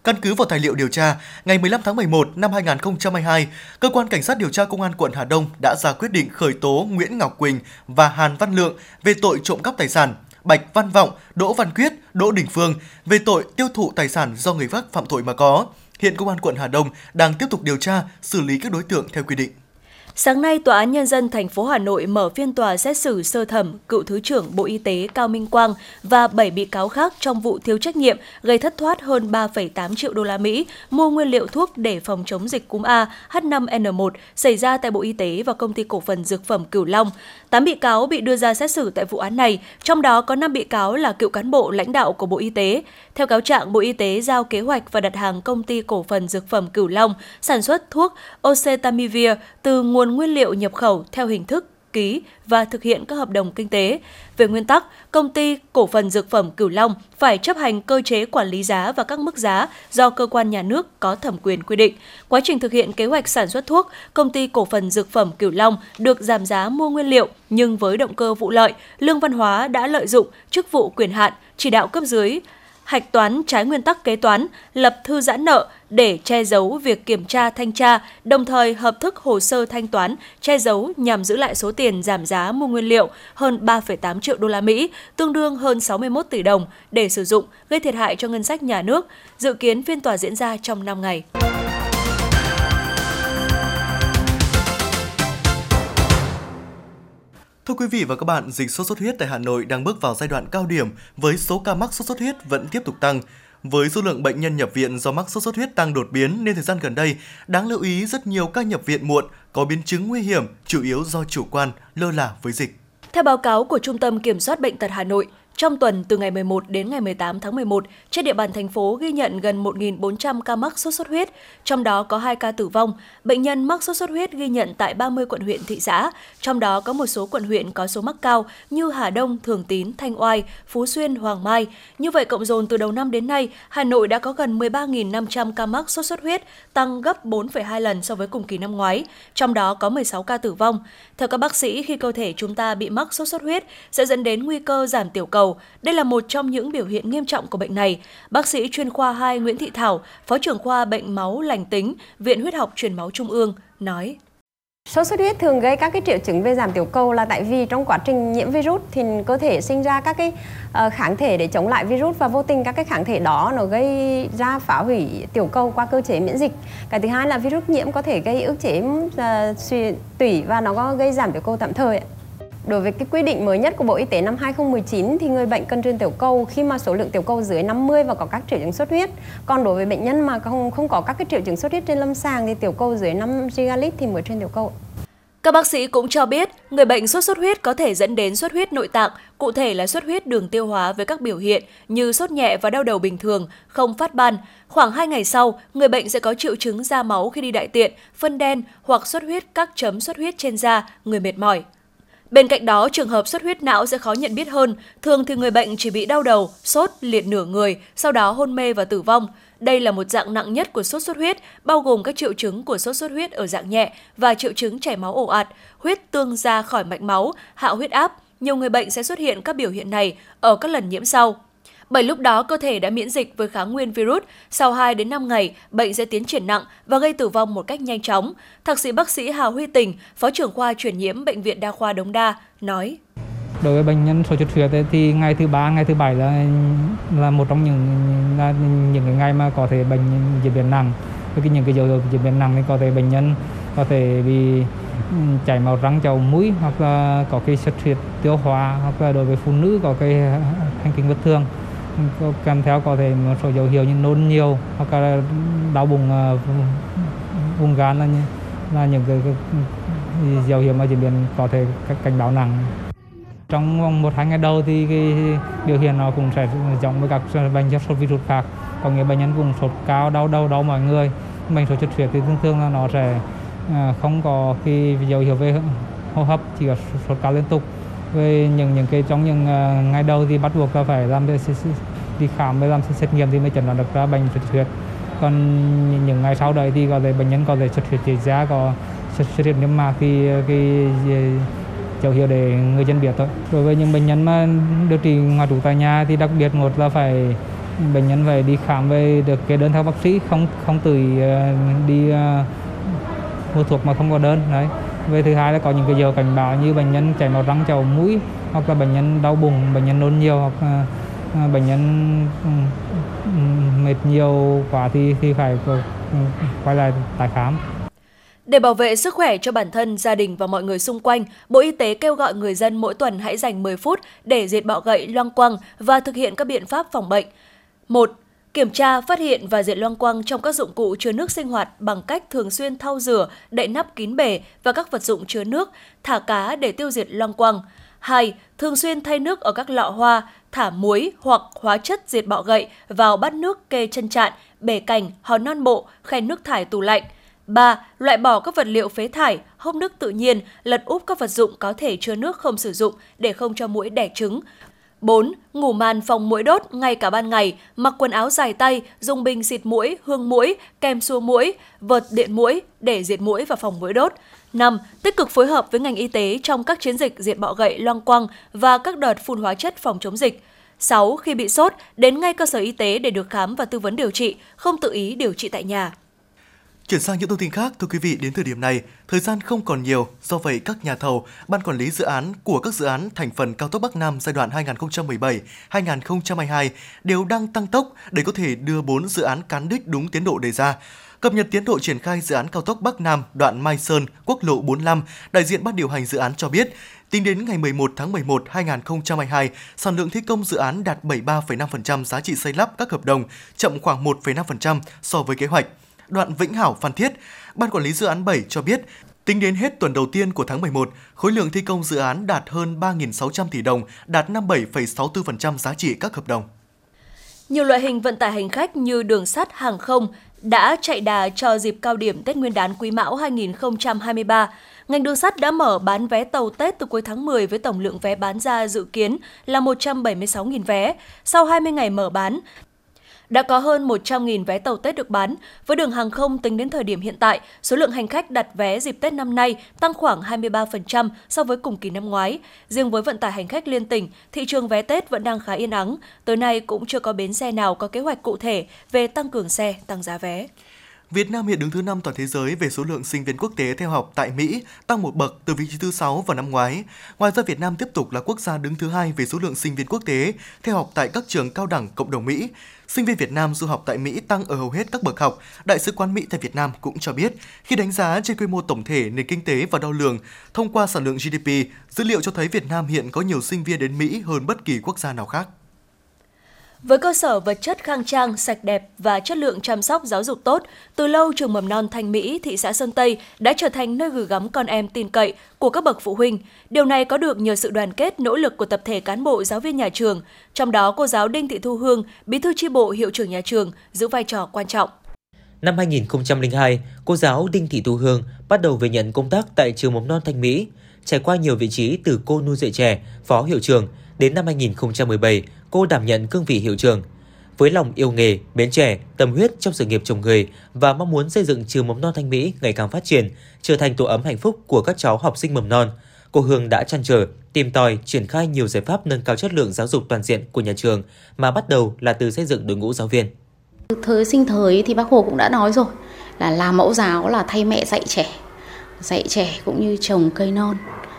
Căn cứ vào tài liệu điều tra, ngày 15 tháng 11 năm 2022, cơ quan cảnh sát điều tra công an quận Hà Đông đã ra quyết định khởi tố Nguyễn Ngọc Quỳnh và Hàn Văn Lượng về tội trộm cắp tài sản, Bạch Văn Vọng, Đỗ Văn Quyết, Đỗ Đình Phương về tội tiêu thụ tài sản do người khác phạm tội mà có. Hiện Công an quận Hà Đông đang tiếp tục điều tra, xử lý các đối tượng theo quy định. Sáng nay, Tòa án Nhân dân thành phố Hà Nội mở phiên tòa xét xử sơ thẩm cựu Thứ trưởng Bộ Y tế Cao Minh Quang và 7 bị cáo khác trong vụ thiếu trách nhiệm gây thất thoát hơn 3,8 triệu đô la Mỹ mua nguyên liệu thuốc để phòng chống dịch cúm A H5N1 xảy ra tại Bộ Y tế và Công ty Cổ phần Dược phẩm Cửu Long. 8 bị cáo bị đưa ra xét xử tại vụ án này, trong đó có 5 bị cáo là cựu cán bộ lãnh đạo của Bộ Y tế. Theo cáo trạng, Bộ Y tế giao kế hoạch và đặt hàng Công ty Cổ phần Dược phẩm Cửu Long sản xuất thuốc Ocetamivir từ nguồn nguyên liệu nhập khẩu theo hình thức ký và thực hiện các hợp đồng kinh tế. Về nguyên tắc, công ty cổ phần dược phẩm Cửu Long phải chấp hành cơ chế quản lý giá và các mức giá do cơ quan nhà nước có thẩm quyền quy định. Quá trình thực hiện kế hoạch sản xuất thuốc, công ty cổ phần dược phẩm Cửu Long được giảm giá mua nguyên liệu nhưng với động cơ vụ lợi, Lương Văn Hóa đã lợi dụng chức vụ quyền hạn chỉ đạo cấp dưới hạch toán trái nguyên tắc kế toán, lập thư giãn nợ để che giấu việc kiểm tra thanh tra, đồng thời hợp thức hồ sơ thanh toán, che giấu nhằm giữ lại số tiền giảm giá mua nguyên liệu hơn 3,8 triệu đô la Mỹ, tương đương hơn 61 tỷ đồng để sử dụng, gây thiệt hại cho ngân sách nhà nước. Dự kiến phiên tòa diễn ra trong 5 ngày. Thưa quý vị và các bạn, dịch sốt xuất huyết tại Hà Nội đang bước vào giai đoạn cao điểm với số ca mắc sốt xuất huyết vẫn tiếp tục tăng. Với số lượng bệnh nhân nhập viện do mắc sốt xuất huyết tăng đột biến nên thời gian gần đây, đáng lưu ý rất nhiều ca nhập viện muộn có biến chứng nguy hiểm, chủ yếu do chủ quan, lơ là với dịch. Theo báo cáo của Trung tâm Kiểm soát Bệnh tật Hà Nội, trong tuần từ ngày 11 đến ngày 18 tháng 11, trên địa bàn thành phố ghi nhận gần 1.400 ca mắc sốt xuất huyết, trong đó có 2 ca tử vong. Bệnh nhân mắc sốt xuất huyết ghi nhận tại 30 quận huyện thị xã, trong đó có một số quận huyện có số mắc cao như Hà Đông, Thường Tín, Thanh Oai, Phú Xuyên, Hoàng Mai. Như vậy cộng dồn từ đầu năm đến nay, Hà Nội đã có gần 13.500 ca mắc sốt xuất huyết, tăng gấp 4,2 lần so với cùng kỳ năm ngoái, trong đó có 16 ca tử vong. Theo các bác sĩ, khi cơ thể chúng ta bị mắc sốt xuất huyết sẽ dẫn đến nguy cơ giảm tiểu cầu. Đây là một trong những biểu hiện nghiêm trọng của bệnh này. Bác sĩ chuyên khoa 2 Nguyễn Thị Thảo, Phó trưởng khoa bệnh máu lành tính, Viện Huyết học Truyền máu Trung ương, nói. Sốt xuất huyết thường gây các cái triệu chứng về giảm tiểu cầu là tại vì trong quá trình nhiễm virus thì cơ thể sinh ra các cái ờ, kháng thể để chống lại virus và vô tình các cái kháng thể đó nó gây ra phá hủy tiểu cầu qua cơ chế miễn dịch. Cái thứ hai là virus nhiễm có thể gây ức chế uh, suy tủy và nó có gây giảm tiểu cầu tạm thời. Đối với cái quy định mới nhất của Bộ Y tế năm 2019 thì người bệnh cần truyền tiểu cầu khi mà số lượng tiểu cầu dưới 50 và có các triệu chứng xuất huyết. Còn đối với bệnh nhân mà không không có các cái triệu chứng xuất huyết trên lâm sàng thì tiểu cầu dưới 5 gigalit thì mới truyền tiểu cầu. Các bác sĩ cũng cho biết, người bệnh sốt xuất huyết có thể dẫn đến xuất huyết nội tạng, cụ thể là xuất huyết đường tiêu hóa với các biểu hiện như sốt nhẹ và đau đầu bình thường, không phát ban. Khoảng 2 ngày sau, người bệnh sẽ có triệu chứng da máu khi đi đại tiện, phân đen hoặc xuất huyết các chấm xuất huyết trên da, người mệt mỏi. Bên cạnh đó, trường hợp xuất huyết não sẽ khó nhận biết hơn. Thường thì người bệnh chỉ bị đau đầu, sốt, liệt nửa người, sau đó hôn mê và tử vong. Đây là một dạng nặng nhất của sốt xuất huyết, bao gồm các triệu chứng của sốt xuất huyết ở dạng nhẹ và triệu chứng chảy máu ồ ạt, huyết tương ra khỏi mạch máu, hạ huyết áp. Nhiều người bệnh sẽ xuất hiện các biểu hiện này ở các lần nhiễm sau bởi lúc đó cơ thể đã miễn dịch với kháng nguyên virus. Sau 2 đến 5 ngày, bệnh sẽ tiến triển nặng và gây tử vong một cách nhanh chóng. Thạc sĩ bác sĩ Hà Huy Tình, Phó trưởng khoa truyền nhiễm Bệnh viện Đa khoa Đống Đa, nói. Đối với bệnh nhân sốt xuất huyết thì ngày thứ ba, ngày thứ bảy là là một trong những là những cái ngày mà có thể bệnh diễn biến nặng. Với những cái dấu hiệu diễn biến nặng thì có thể bệnh nhân có thể bị chảy máu răng chậu mũi hoặc là có cái xuất huyết tiêu hóa hoặc là đối với phụ nữ có cái ờ, hành kinh bất thường kèm theo có thể một số dấu hiệu như nôn nhiều hoặc là đau bụng ờ, vùng gan là là những cái, cái, cái dấu hiệu mà diễn biến có thể cảnh báo nặng. Trong vòng một hai ngày đầu thì cái biểu hiện nó cũng sẽ giống với các bệnh do sốt virus khác. Có nghĩa bệnh nhân cũng sốt cao đau đầu đau mọi người bệnh sốt xuất huyết thì thường thường là nó sẽ ờ, không có cái dấu hiệu về hô hấp chỉ có sốt cao liên tục về những những cái trong những uh, ngày đầu thì bắt buộc là phải làm đi khám và làm xét nghiệm thì mới chẩn đoán được ra bệnh xuất huyết. Còn những những ngày sau đấy thì có thể bệnh nhân có thể xuất huyết dưới da có xuất, xuất huyết niêm mạc thì ờ, cái ờ, dấu hiệu để người dân biết thôi. Đối với những bệnh nhân mà điều trị ngoài trú tại nhà thì đặc biệt một là phải bệnh nhân phải đi khám về được cái đơn theo bác sĩ không không tự đi uh, mua thuốc mà không có đơn đấy về thứ hai là có những cái giờ cảnh báo như bệnh nhân chảy máu răng chảy mũi hoặc là bệnh nhân đau bụng bệnh nhân nôn nhiều hoặc ờ, ờ, bệnh nhân ừ, ừ, mệt nhiều quá thì thì phải ừ, quay lại tái khám để bảo vệ sức khỏe cho bản thân, gia đình và mọi người xung quanh, Bộ Y tế kêu gọi người dân mỗi tuần hãy dành 10 phút để diệt bọ gậy, loang quăng và thực hiện các biện pháp phòng bệnh. 1. Kiểm tra, phát hiện và diệt loang quang trong các dụng cụ chứa nước sinh hoạt bằng cách thường xuyên thau rửa, đậy nắp kín bể và các vật dụng chứa nước, thả cá để tiêu diệt loang quang 2. Thường xuyên thay nước ở các lọ hoa, thả muối hoặc hóa chất diệt bọ gậy vào bát nước kê chân trạn, bể cành, hòn non bộ, khe nước thải tủ lạnh. 3. Loại bỏ các vật liệu phế thải, hốc nước tự nhiên, lật úp các vật dụng có thể chứa nước không sử dụng để không cho muỗi đẻ trứng. 4. Ngủ màn phòng mũi đốt ngay cả ban ngày, mặc quần áo dài tay, dùng bình xịt mũi hương mũi kem xua mũi vợt điện mũi để diệt mũi và phòng mũi đốt. 5. Tích cực phối hợp với ngành y tế trong các chiến dịch diệt bọ gậy loang quăng và các đợt phun hóa chất phòng chống dịch. 6. Khi bị sốt, đến ngay cơ sở y tế để được khám và tư vấn điều trị, không tự ý điều trị tại nhà. Chuyển sang những thông tin khác, thưa quý vị, đến thời điểm này, thời gian không còn nhiều, do vậy các nhà thầu, ban quản lý dự án của các dự án thành phần cao tốc Bắc Nam giai đoạn 2017-2022 đều đang tăng tốc để có thể đưa 4 dự án cán đích đúng tiến độ đề ra. Cập nhật tiến độ triển khai dự án cao tốc Bắc Nam đoạn Mai Sơn, quốc lộ 45, đại diện ban điều hành dự án cho biết, tính đến ngày 11 tháng 11 2022, sản lượng thi công dự án đạt 73,5% giá trị xây lắp các hợp đồng, chậm khoảng 1,5% so với kế hoạch đoạn Vĩnh Hảo Phan Thiết, Ban quản lý dự án 7 cho biết, tính đến hết tuần đầu tiên của tháng 11, khối lượng thi công dự án đạt hơn 3.600 tỷ đồng, đạt 57,64% giá trị các hợp đồng. Nhiều loại hình vận tải hành khách như đường sắt, hàng không đã chạy đà cho dịp cao điểm Tết Nguyên đán Quý Mão 2023. Ngành đường sắt đã mở bán vé tàu Tết từ cuối tháng 10 với tổng lượng vé bán ra dự kiến là 176.000 vé. Sau 20 ngày mở bán, đã có hơn 100.000 vé tàu Tết được bán. Với đường hàng không tính đến thời điểm hiện tại, số lượng hành khách đặt vé dịp Tết năm nay tăng khoảng 23% so với cùng kỳ năm ngoái. Riêng với vận tải hành khách liên tỉnh, thị trường vé Tết vẫn đang khá yên ắng. Tới nay cũng chưa có bến xe nào có kế hoạch cụ thể về tăng cường xe, tăng giá vé. Việt Nam hiện đứng thứ 5 toàn thế giới về số lượng sinh viên quốc tế theo học tại Mỹ, tăng một bậc từ vị trí thứ 6 vào năm ngoái. Ngoài ra Việt Nam tiếp tục là quốc gia đứng thứ hai về số lượng sinh viên quốc tế theo học tại các trường cao đẳng cộng đồng Mỹ. Sinh viên Việt Nam du học tại Mỹ tăng ở hầu hết các bậc học. Đại sứ quán Mỹ tại Việt Nam cũng cho biết, khi đánh giá trên quy mô tổng thể nền kinh tế và đo lường thông qua sản lượng GDP, dữ liệu cho thấy Việt Nam hiện có nhiều sinh viên đến Mỹ hơn bất kỳ quốc gia nào khác. Với cơ sở vật chất khang trang, sạch đẹp và chất lượng chăm sóc giáo dục tốt, từ lâu trường mầm non Thanh Mỹ, thị xã Sơn Tây đã trở thành nơi gửi gắm con em tin cậy của các bậc phụ huynh. Điều này có được nhờ sự đoàn kết, nỗ lực của tập thể cán bộ giáo viên nhà trường, trong đó cô giáo Đinh Thị Thu Hương, bí thư chi bộ hiệu trưởng nhà trường giữ vai trò quan trọng. Năm 2002, cô giáo Đinh Thị Thu Hương bắt đầu về nhận công tác tại trường mầm non Thanh Mỹ, trải qua nhiều vị trí từ cô nuôi dạy trẻ, phó hiệu trưởng đến năm 2017, cô đảm nhận cương vị hiệu trưởng. Với lòng yêu nghề, bến trẻ, tâm huyết trong sự nghiệp chồng người và mong muốn xây dựng trường mầm non Thanh Mỹ ngày càng phát triển, trở thành tổ ấm hạnh phúc của các cháu học sinh mầm non, cô Hương đã chăn trở, tìm tòi, triển khai nhiều giải pháp nâng cao chất lượng giáo dục toàn diện của nhà trường mà bắt đầu là từ xây dựng đội ngũ giáo viên. Thời sinh thời thì bác Hồ cũng đã nói rồi là làm mẫu giáo là thay mẹ dạy trẻ. Dạy trẻ cũng như trồng cây non,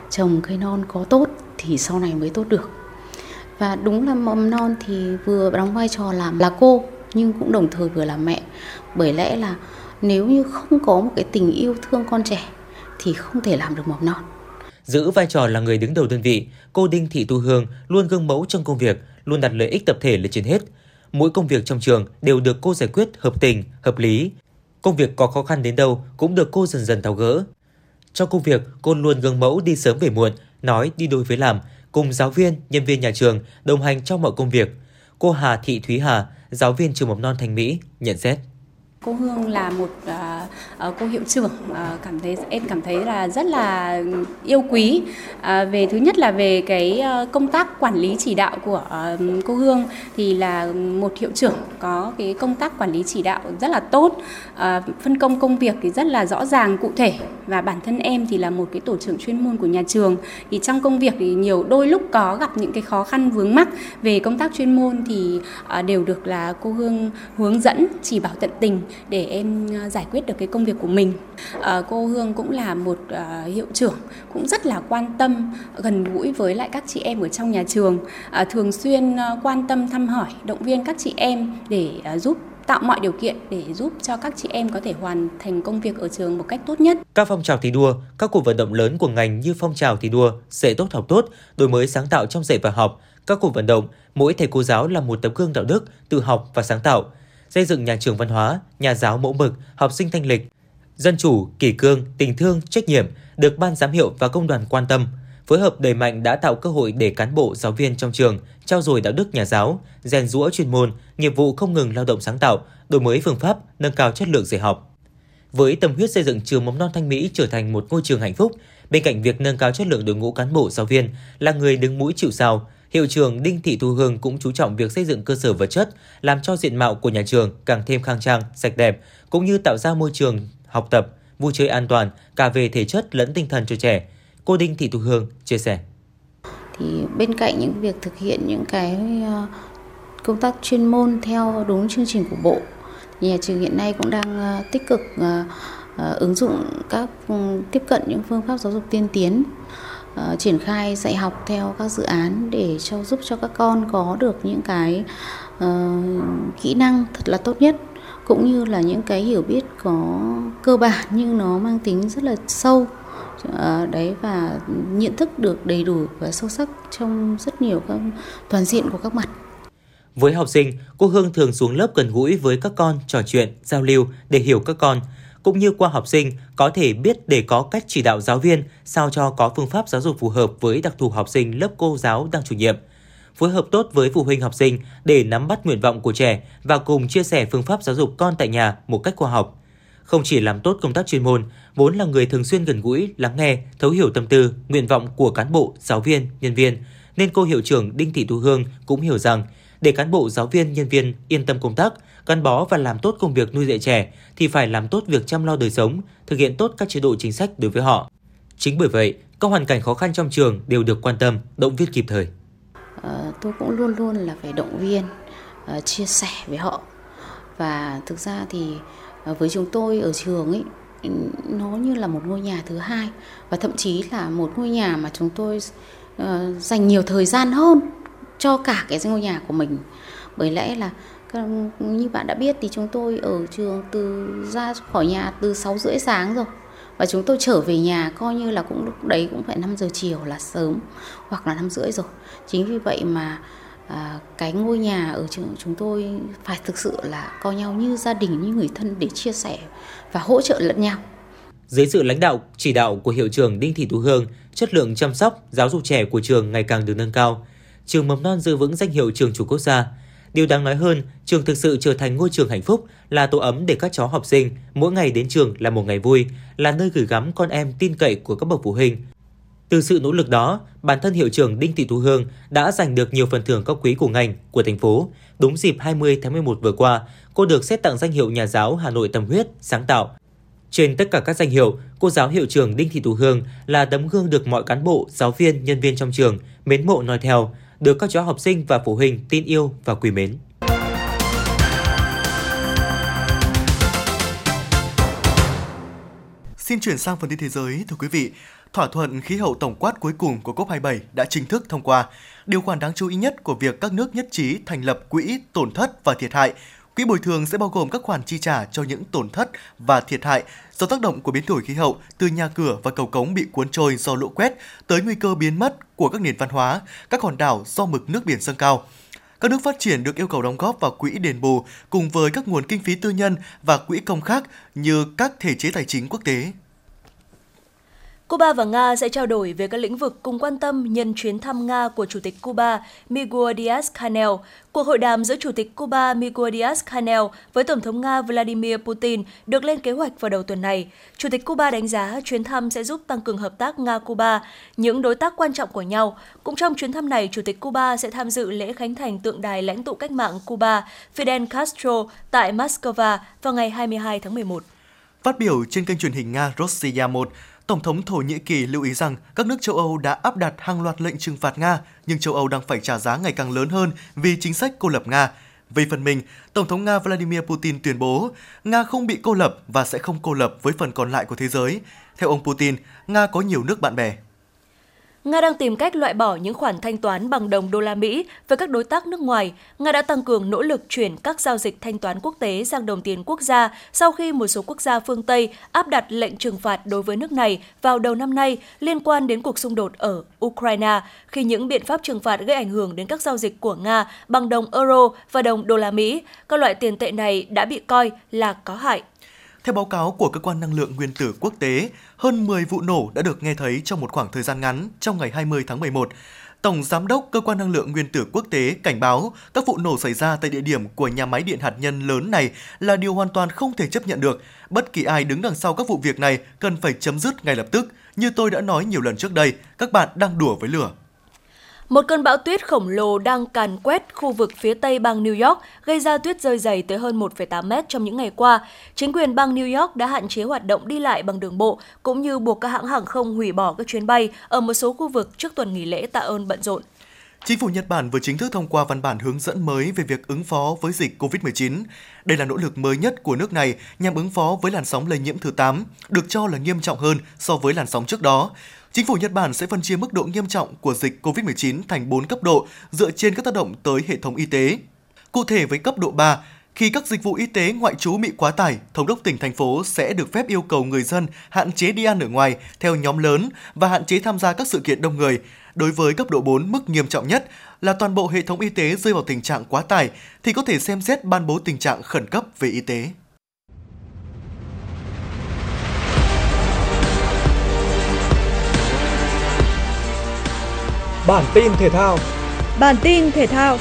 trồng cây non có tốt thì sau này mới tốt được và đúng là mầm non thì vừa đóng vai trò làm là cô nhưng cũng đồng thời vừa là mẹ bởi lẽ là nếu như không có một cái tình yêu thương con trẻ thì không thể làm được mầm non Giữ vai trò là người đứng đầu đơn vị, cô Đinh Thị Tu Hương luôn gương mẫu trong công việc, luôn đặt lợi ích tập thể lên trên hết. Mỗi công việc trong trường đều được cô giải quyết hợp tình, hợp lý. Công việc có khó khăn đến đâu cũng được cô dần dần tháo gỡ. Trong công việc, cô luôn gương mẫu đi sớm về muộn, nói đi đôi với làm, cùng giáo viên, nhân viên nhà trường đồng hành trong mọi công việc. Cô Hà Thị Thúy Hà, giáo viên trường mầm non Thành Mỹ, nhận xét. Cô Hương là một uh, cô hiệu trưởng uh, cảm thấy em cảm thấy là rất là yêu quý. Uh, về thứ nhất là về cái uh, công tác quản lý chỉ đạo của uh, cô Hương thì là một hiệu trưởng có cái công tác quản lý chỉ đạo rất là tốt. Uh, phân công công việc thì rất là rõ ràng cụ thể. Và bản thân em thì là một cái tổ trưởng chuyên môn của nhà trường. Thì trong công việc thì nhiều đôi lúc có gặp những cái khó khăn vướng mắc. Về công tác chuyên môn thì uh, đều được là cô Hương hướng dẫn chỉ bảo tận tình để em ờ, giải quyết được cái công việc của mình. À, cô Hương cũng là một à, hiệu trưởng cũng rất là quan tâm gần gũi với lại các chị em ở trong nhà trường, à, thường xuyên quan tâm thăm hỏi, động viên các chị em để à, giúp tạo mọi điều kiện để giúp cho các chị em có thể hoàn thành công việc ở trường một cách tốt nhất. Các phong trào thi đua, các cuộc vận động lớn của ngành như phong trào thi đua, dạy tốt học tốt, đổi mới sáng tạo trong dạy và học, các cuộc vận động, mỗi thầy cô giáo là một tấm gương đạo đức, tự học và sáng tạo, xây dựng nhà trường văn hóa, nhà giáo mẫu mực, học sinh thanh lịch, dân chủ, kỷ cương, tình thương, trách nhiệm được ban giám hiệu và công đoàn quan tâm. Phối hợp đẩy mạnh đã tạo cơ hội để cán bộ, giáo viên trong trường trao dồi đạo đức nhà giáo, rèn rũa chuyên môn, nghiệp vụ không ngừng lao động sáng tạo, đổi mới phương pháp, nâng cao chất lượng dạy học. Với tâm huyết xây dựng trường mầm non Thanh Mỹ trở thành một ngôi trường hạnh phúc, bên cạnh việc nâng cao chất lượng đội ngũ cán bộ giáo viên là người đứng mũi chịu sào, hiệu trường Đinh Thị Thu Hương cũng chú trọng việc xây dựng cơ sở vật chất, làm cho diện mạo của nhà trường càng thêm khang trang, sạch đẹp, cũng như tạo ra môi trường học tập, vui chơi an toàn cả về thể chất lẫn tinh thần cho trẻ. Cô Đinh Thị Thu Hương chia sẻ. Thì bên cạnh những việc thực hiện những cái ờ, công tác chuyên môn theo đúng chương trình của bộ, nhà trường hiện nay cũng đang ờ, tích cực ờ, ứng dụng các ừ, tiếp cận những phương pháp giáo dục tiên tiến uh, triển khai dạy học theo các dự án để cho giúp cho các con có được những cái uh, kỹ năng thật là tốt nhất cũng như là những cái hiểu biết có cơ bản nhưng nó mang tính rất là sâu. Uh, đấy và nhận thức được đầy đủ và sâu sắc trong rất nhiều các toàn diện của các mặt. Với học sinh, cô Hương thường xuống lớp gần gũi với các con, trò chuyện, giao lưu để hiểu các con cũng như qua học sinh có thể biết để có cách chỉ đạo giáo viên sao cho có phương pháp giáo dục phù hợp với đặc thù học sinh lớp cô giáo đang chủ nhiệm. Phối hợp tốt với phụ huynh học sinh để nắm bắt nguyện vọng của trẻ và cùng chia sẻ phương pháp giáo dục con tại nhà một cách khoa học. Không chỉ làm tốt công tác chuyên môn, vốn là người thường xuyên gần gũi, lắng nghe, thấu hiểu tâm tư, nguyện vọng của cán bộ, giáo viên, nhân viên, nên cô hiệu trưởng Đinh Thị Thu Hương cũng hiểu rằng để cán bộ, giáo viên, nhân viên yên tâm công tác, gắn bó và làm tốt công việc nuôi dạy trẻ thì phải làm tốt việc chăm lo đời sống, thực hiện tốt các chế độ chính sách đối với họ. Chính bởi vậy, các hoàn cảnh khó khăn trong trường đều được quan tâm, động viên kịp thời. À, tôi cũng luôn luôn là phải động viên, uh, chia sẻ với họ. Và thực ra thì uh, với chúng tôi ở trường ấy, nó như là một ngôi nhà thứ hai và thậm chí là một ngôi nhà mà chúng tôi uh, dành nhiều thời gian hơn cho cả cái ngôi nhà của mình. Bởi lẽ là như bạn đã biết thì chúng tôi ở trường từ ra khỏi nhà từ 6 rưỡi sáng rồi. Và chúng tôi trở về nhà coi như là cũng lúc đấy cũng phải 5 giờ chiều là sớm hoặc là 5 rưỡi rồi. Chính vì vậy mà à, cái ngôi nhà ở trường chúng tôi phải thực sự là coi nhau như gia đình như người thân để chia sẻ và hỗ trợ lẫn nhau. Dưới sự lãnh đạo, chỉ đạo của hiệu trưởng Đinh Thị Thu Hương, chất lượng chăm sóc, giáo dục trẻ của trường ngày càng được nâng cao. Trường mầm non giữ vững danh hiệu trường chủ quốc gia, Điều đáng nói hơn, trường thực sự trở thành ngôi trường hạnh phúc, là tổ ấm để các cháu học sinh mỗi ngày đến trường là một ngày vui, là nơi gửi gắm con em tin cậy của các bậc phụ huynh. Từ sự nỗ lực đó, bản thân hiệu trưởng Đinh Thị Thu Hương đã giành được nhiều phần thưởng cao quý của ngành, của thành phố. Đúng dịp 20 tháng 11 vừa qua, cô được xét tặng danh hiệu nhà giáo Hà Nội tâm huyết, sáng tạo. Trên tất cả các danh hiệu, cô giáo hiệu trưởng Đinh Thị Thu Hương là tấm gương được mọi cán bộ, giáo viên, nhân viên trong trường mến mộ noi theo, được các cháu học sinh và phụ huynh tin yêu và quý mến. Xin chuyển sang phần tin thế giới, thưa quý vị. Thỏa thuận khí hậu tổng quát cuối cùng của COP27 đã chính thức thông qua. Điều khoản đáng chú ý nhất của việc các nước nhất trí thành lập quỹ tổn thất và thiệt hại. Quỹ bồi thường sẽ bao gồm các khoản chi trả cho những tổn thất và thiệt hại do tác động của biến đổi khí hậu từ nhà cửa và cầu cống bị cuốn trôi do lũ quét tới nguy cơ biến mất của các nền văn hóa, các hòn đảo do mực nước biển dâng cao. Các nước phát triển được yêu cầu đóng góp vào quỹ đền bù cùng với các nguồn kinh phí tư nhân và quỹ công khác như các thể chế tài chính quốc tế. Cuba và Nga sẽ trao đổi về các lĩnh vực cùng quan tâm nhân chuyến thăm Nga của Chủ tịch Cuba Miguel Díaz-Canel. Cuộc hội đàm giữa Chủ tịch Cuba Miguel Díaz-Canel với Tổng thống Nga Vladimir Putin được lên kế hoạch vào đầu tuần này. Chủ tịch Cuba đánh giá chuyến thăm sẽ giúp tăng cường hợp tác Nga-Cuba, những đối tác quan trọng của nhau. Cũng trong chuyến thăm này, Chủ tịch Cuba sẽ tham dự lễ khánh thành tượng đài lãnh tụ cách mạng Cuba Fidel Castro tại Moscow vào ngày 22 tháng 11. Phát biểu trên kênh truyền hình Nga Rossiya 1, Tổng thống Thổ Nhĩ Kỳ lưu ý rằng các nước châu Âu đã áp đặt hàng loạt lệnh trừng phạt Nga, nhưng châu Âu đang phải trả giá ngày càng lớn hơn vì chính sách cô lập Nga. Về phần mình, Tổng thống Nga Vladimir Putin tuyên bố Nga không bị cô lập và sẽ không cô lập với phần còn lại của thế giới. Theo ông Putin, Nga có nhiều nước bạn bè. Nga đang tìm cách loại bỏ những khoản thanh toán bằng đồng đô la Mỹ với các đối tác nước ngoài. Nga đã tăng cường nỗ lực chuyển các giao dịch thanh toán quốc tế sang đồng tiền quốc gia sau khi một số quốc gia phương Tây áp đặt lệnh trừng phạt đối với nước này vào đầu năm nay liên quan đến cuộc xung đột ở Ukraine, khi những biện pháp trừng phạt gây ảnh hưởng đến các giao dịch của Nga bằng đồng euro và đồng đô la Mỹ. Các loại tiền tệ này đã bị coi là có hại theo báo cáo của Cơ quan Năng lượng Nguyên tử Quốc tế, hơn 10 vụ nổ đã được nghe thấy trong một khoảng thời gian ngắn trong ngày 20 tháng 11. Tổng Giám đốc Cơ quan Năng lượng Nguyên tử Quốc tế cảnh báo các vụ nổ xảy ra tại địa điểm của nhà máy điện hạt nhân lớn này là điều hoàn toàn không thể chấp nhận được. Bất kỳ ai đứng đằng sau các vụ việc này cần phải chấm dứt ngay lập tức. Như tôi đã nói nhiều lần trước đây, các bạn đang đùa với lửa. Một cơn bão tuyết khổng lồ đang càn quét khu vực phía tây bang New York, gây ra tuyết rơi dày tới hơn 1,8 mét trong những ngày qua. Chính quyền bang New York đã hạn chế hoạt động đi lại bằng đường bộ, cũng như buộc các hãng hàng không hủy bỏ các chuyến bay ở một số khu vực trước tuần nghỉ lễ tạ ơn bận rộn. Chính phủ Nhật Bản vừa chính thức thông qua văn bản hướng dẫn mới về việc ứng phó với dịch COVID-19. Đây là nỗ lực mới nhất của nước này nhằm ứng phó với làn sóng lây nhiễm thứ 8, được cho là nghiêm trọng hơn so với làn sóng trước đó. Chính phủ Nhật Bản sẽ phân chia mức độ nghiêm trọng của dịch COVID-19 thành 4 cấp độ dựa trên các tác động tới hệ thống y tế. Cụ thể với cấp độ 3, khi các dịch vụ y tế ngoại trú bị quá tải, thống đốc tỉnh thành phố sẽ được phép yêu cầu người dân hạn chế đi ăn ở ngoài theo nhóm lớn và hạn chế tham gia các sự kiện đông người. Đối với cấp độ 4 mức nghiêm trọng nhất là toàn bộ hệ thống y tế rơi vào tình trạng quá tải thì có thể xem xét ban bố tình trạng khẩn cấp về y tế. Bản tin thể thao. Bản tin thể thao.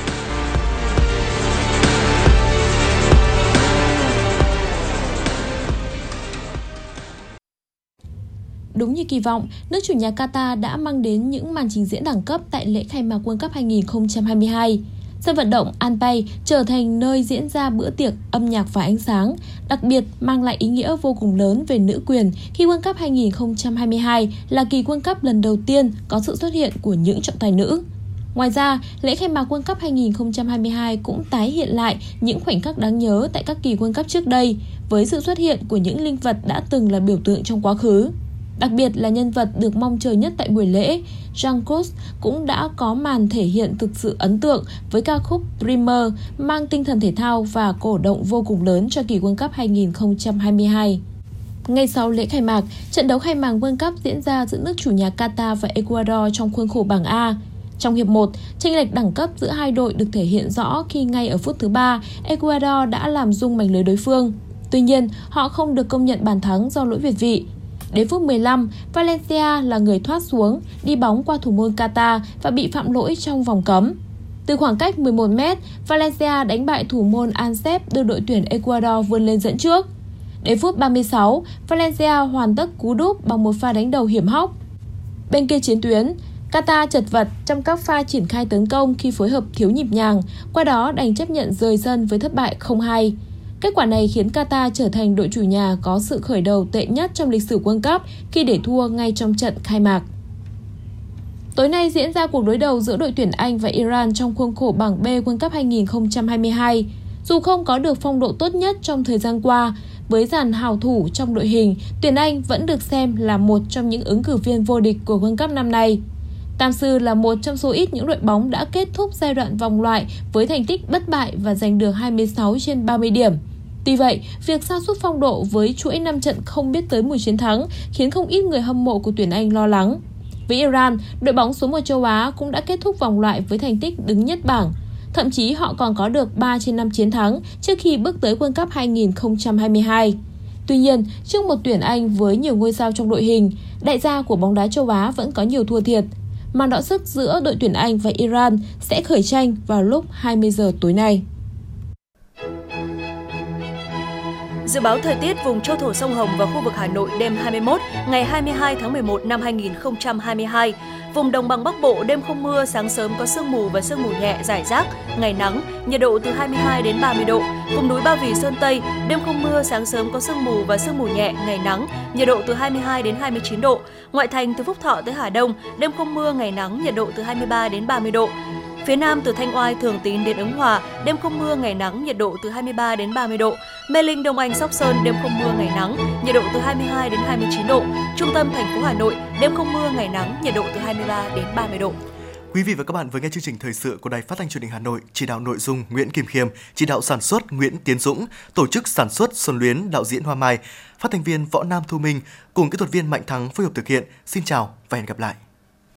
Đúng như kỳ vọng, nước chủ nhà Qatar đã mang đến những màn trình diễn đẳng cấp tại lễ khai mạc World Cup 2022. Sân vận động Anpay trở thành nơi diễn ra bữa tiệc âm nhạc và ánh sáng, đặc biệt mang lại ý nghĩa vô cùng lớn về nữ quyền khi World Cup 2022 là kỳ World Cup lần đầu tiên có sự xuất hiện của những trọng tài nữ. Ngoài ra, lễ khai mạc World Cup 2022 cũng tái hiện lại những khoảnh khắc đáng nhớ tại các kỳ World Cup trước đây với sự xuất hiện của những linh vật đã từng là biểu tượng trong quá khứ. Đặc biệt là nhân vật được mong chờ nhất tại buổi lễ, Jean Cos cũng đã có màn thể hiện thực sự ấn tượng với ca khúc Dreamer mang tinh thần thể thao và cổ động vô cùng lớn cho kỳ World Cup 2022. Ngay sau lễ khai mạc, trận đấu khai mạc World Cup diễn ra giữa nước chủ nhà Qatar và Ecuador trong khuôn khổ bảng A. Trong hiệp 1, tranh lệch đẳng cấp giữa hai đội được thể hiện rõ khi ngay ở phút thứ 3, Ecuador đã làm rung mảnh lưới đối phương. Tuy nhiên, họ không được công nhận bàn thắng do lỗi việt vị. Đến phút 15, Valencia là người thoát xuống, đi bóng qua thủ môn Qatar và bị phạm lỗi trong vòng cấm. Từ khoảng cách 11 m, Valencia đánh bại thủ môn Ansep đưa đội tuyển Ecuador vươn lên dẫn trước. Đến phút 36, Valencia hoàn tất cú đúp bằng một pha đánh đầu hiểm hóc. Bên kia chiến tuyến, Qatar chật vật trong các pha triển khai tấn công khi phối hợp thiếu nhịp nhàng, qua đó đành chấp nhận rời sân với thất bại 0-2. Kết quả này khiến Qatar trở thành đội chủ nhà có sự khởi đầu tệ nhất trong lịch sử World Cup khi để thua ngay trong trận khai mạc. Tối nay diễn ra cuộc đối đầu giữa đội tuyển Anh và Iran trong khuôn khổ bảng B World Cup 2022. Dù không có được phong độ tốt nhất trong thời gian qua, với dàn hào thủ trong đội hình, tuyển Anh vẫn được xem là một trong những ứng cử viên vô địch của World Cup năm nay. Tam Sư là một trong số ít những đội bóng đã kết thúc giai đoạn vòng loại với thành tích bất bại và giành được 26 trên 30 điểm. Tuy vậy, việc sa sút phong độ với chuỗi 5 trận không biết tới mùi chiến thắng khiến không ít người hâm mộ của tuyển Anh lo lắng. Với Iran, đội bóng số 1 châu Á cũng đã kết thúc vòng loại với thành tích đứng nhất bảng. Thậm chí họ còn có được 3 trên 5 chiến thắng trước khi bước tới World Cup 2022. Tuy nhiên, trước một tuyển Anh với nhiều ngôi sao trong đội hình, đại gia của bóng đá châu Á vẫn có nhiều thua thiệt. Màn đọ sức giữa đội tuyển Anh và Iran sẽ khởi tranh vào lúc 20 giờ tối nay. Dự báo thời tiết vùng châu thổ sông Hồng và khu vực Hà Nội đêm 21 ngày 22 tháng 11 năm 2022. Vùng đồng bằng Bắc Bộ đêm không mưa, sáng sớm có sương mù và sương mù nhẹ rải rác, ngày nắng, nhiệt độ từ 22 đến 30 độ. Vùng núi Ba Vì Sơn Tây đêm không mưa, sáng sớm có sương mù và sương mù nhẹ, ngày nắng, nhiệt độ từ 22 đến 29 độ. Ngoại thành từ Phúc Thọ tới Hà Đông đêm không mưa, ngày nắng, nhiệt độ từ 23 đến 30 độ. Phía Nam từ Thanh Oai, Thường Tín đến Ứng Hòa, đêm không mưa, ngày nắng, nhiệt độ từ 23 đến 30 độ. Mê Linh, Đông Anh, Sóc Sơn, đêm không mưa, ngày nắng, nhiệt độ từ 22 đến 29 độ. Trung tâm thành phố Hà Nội, đêm không mưa, ngày nắng, nhiệt độ từ 23 đến 30 độ. Quý vị và các bạn vừa nghe chương trình thời sự của Đài Phát thanh Truyền hình Hà Nội, chỉ đạo nội dung Nguyễn Kim Khiêm, chỉ đạo sản xuất Nguyễn Tiến Dũng, tổ chức sản xuất Xuân Luyến, đạo diễn Hoa Mai, phát thanh viên Võ Nam Thu Minh cùng kỹ thuật viên Mạnh Thắng phối hợp thực hiện. Xin chào và hẹn gặp lại.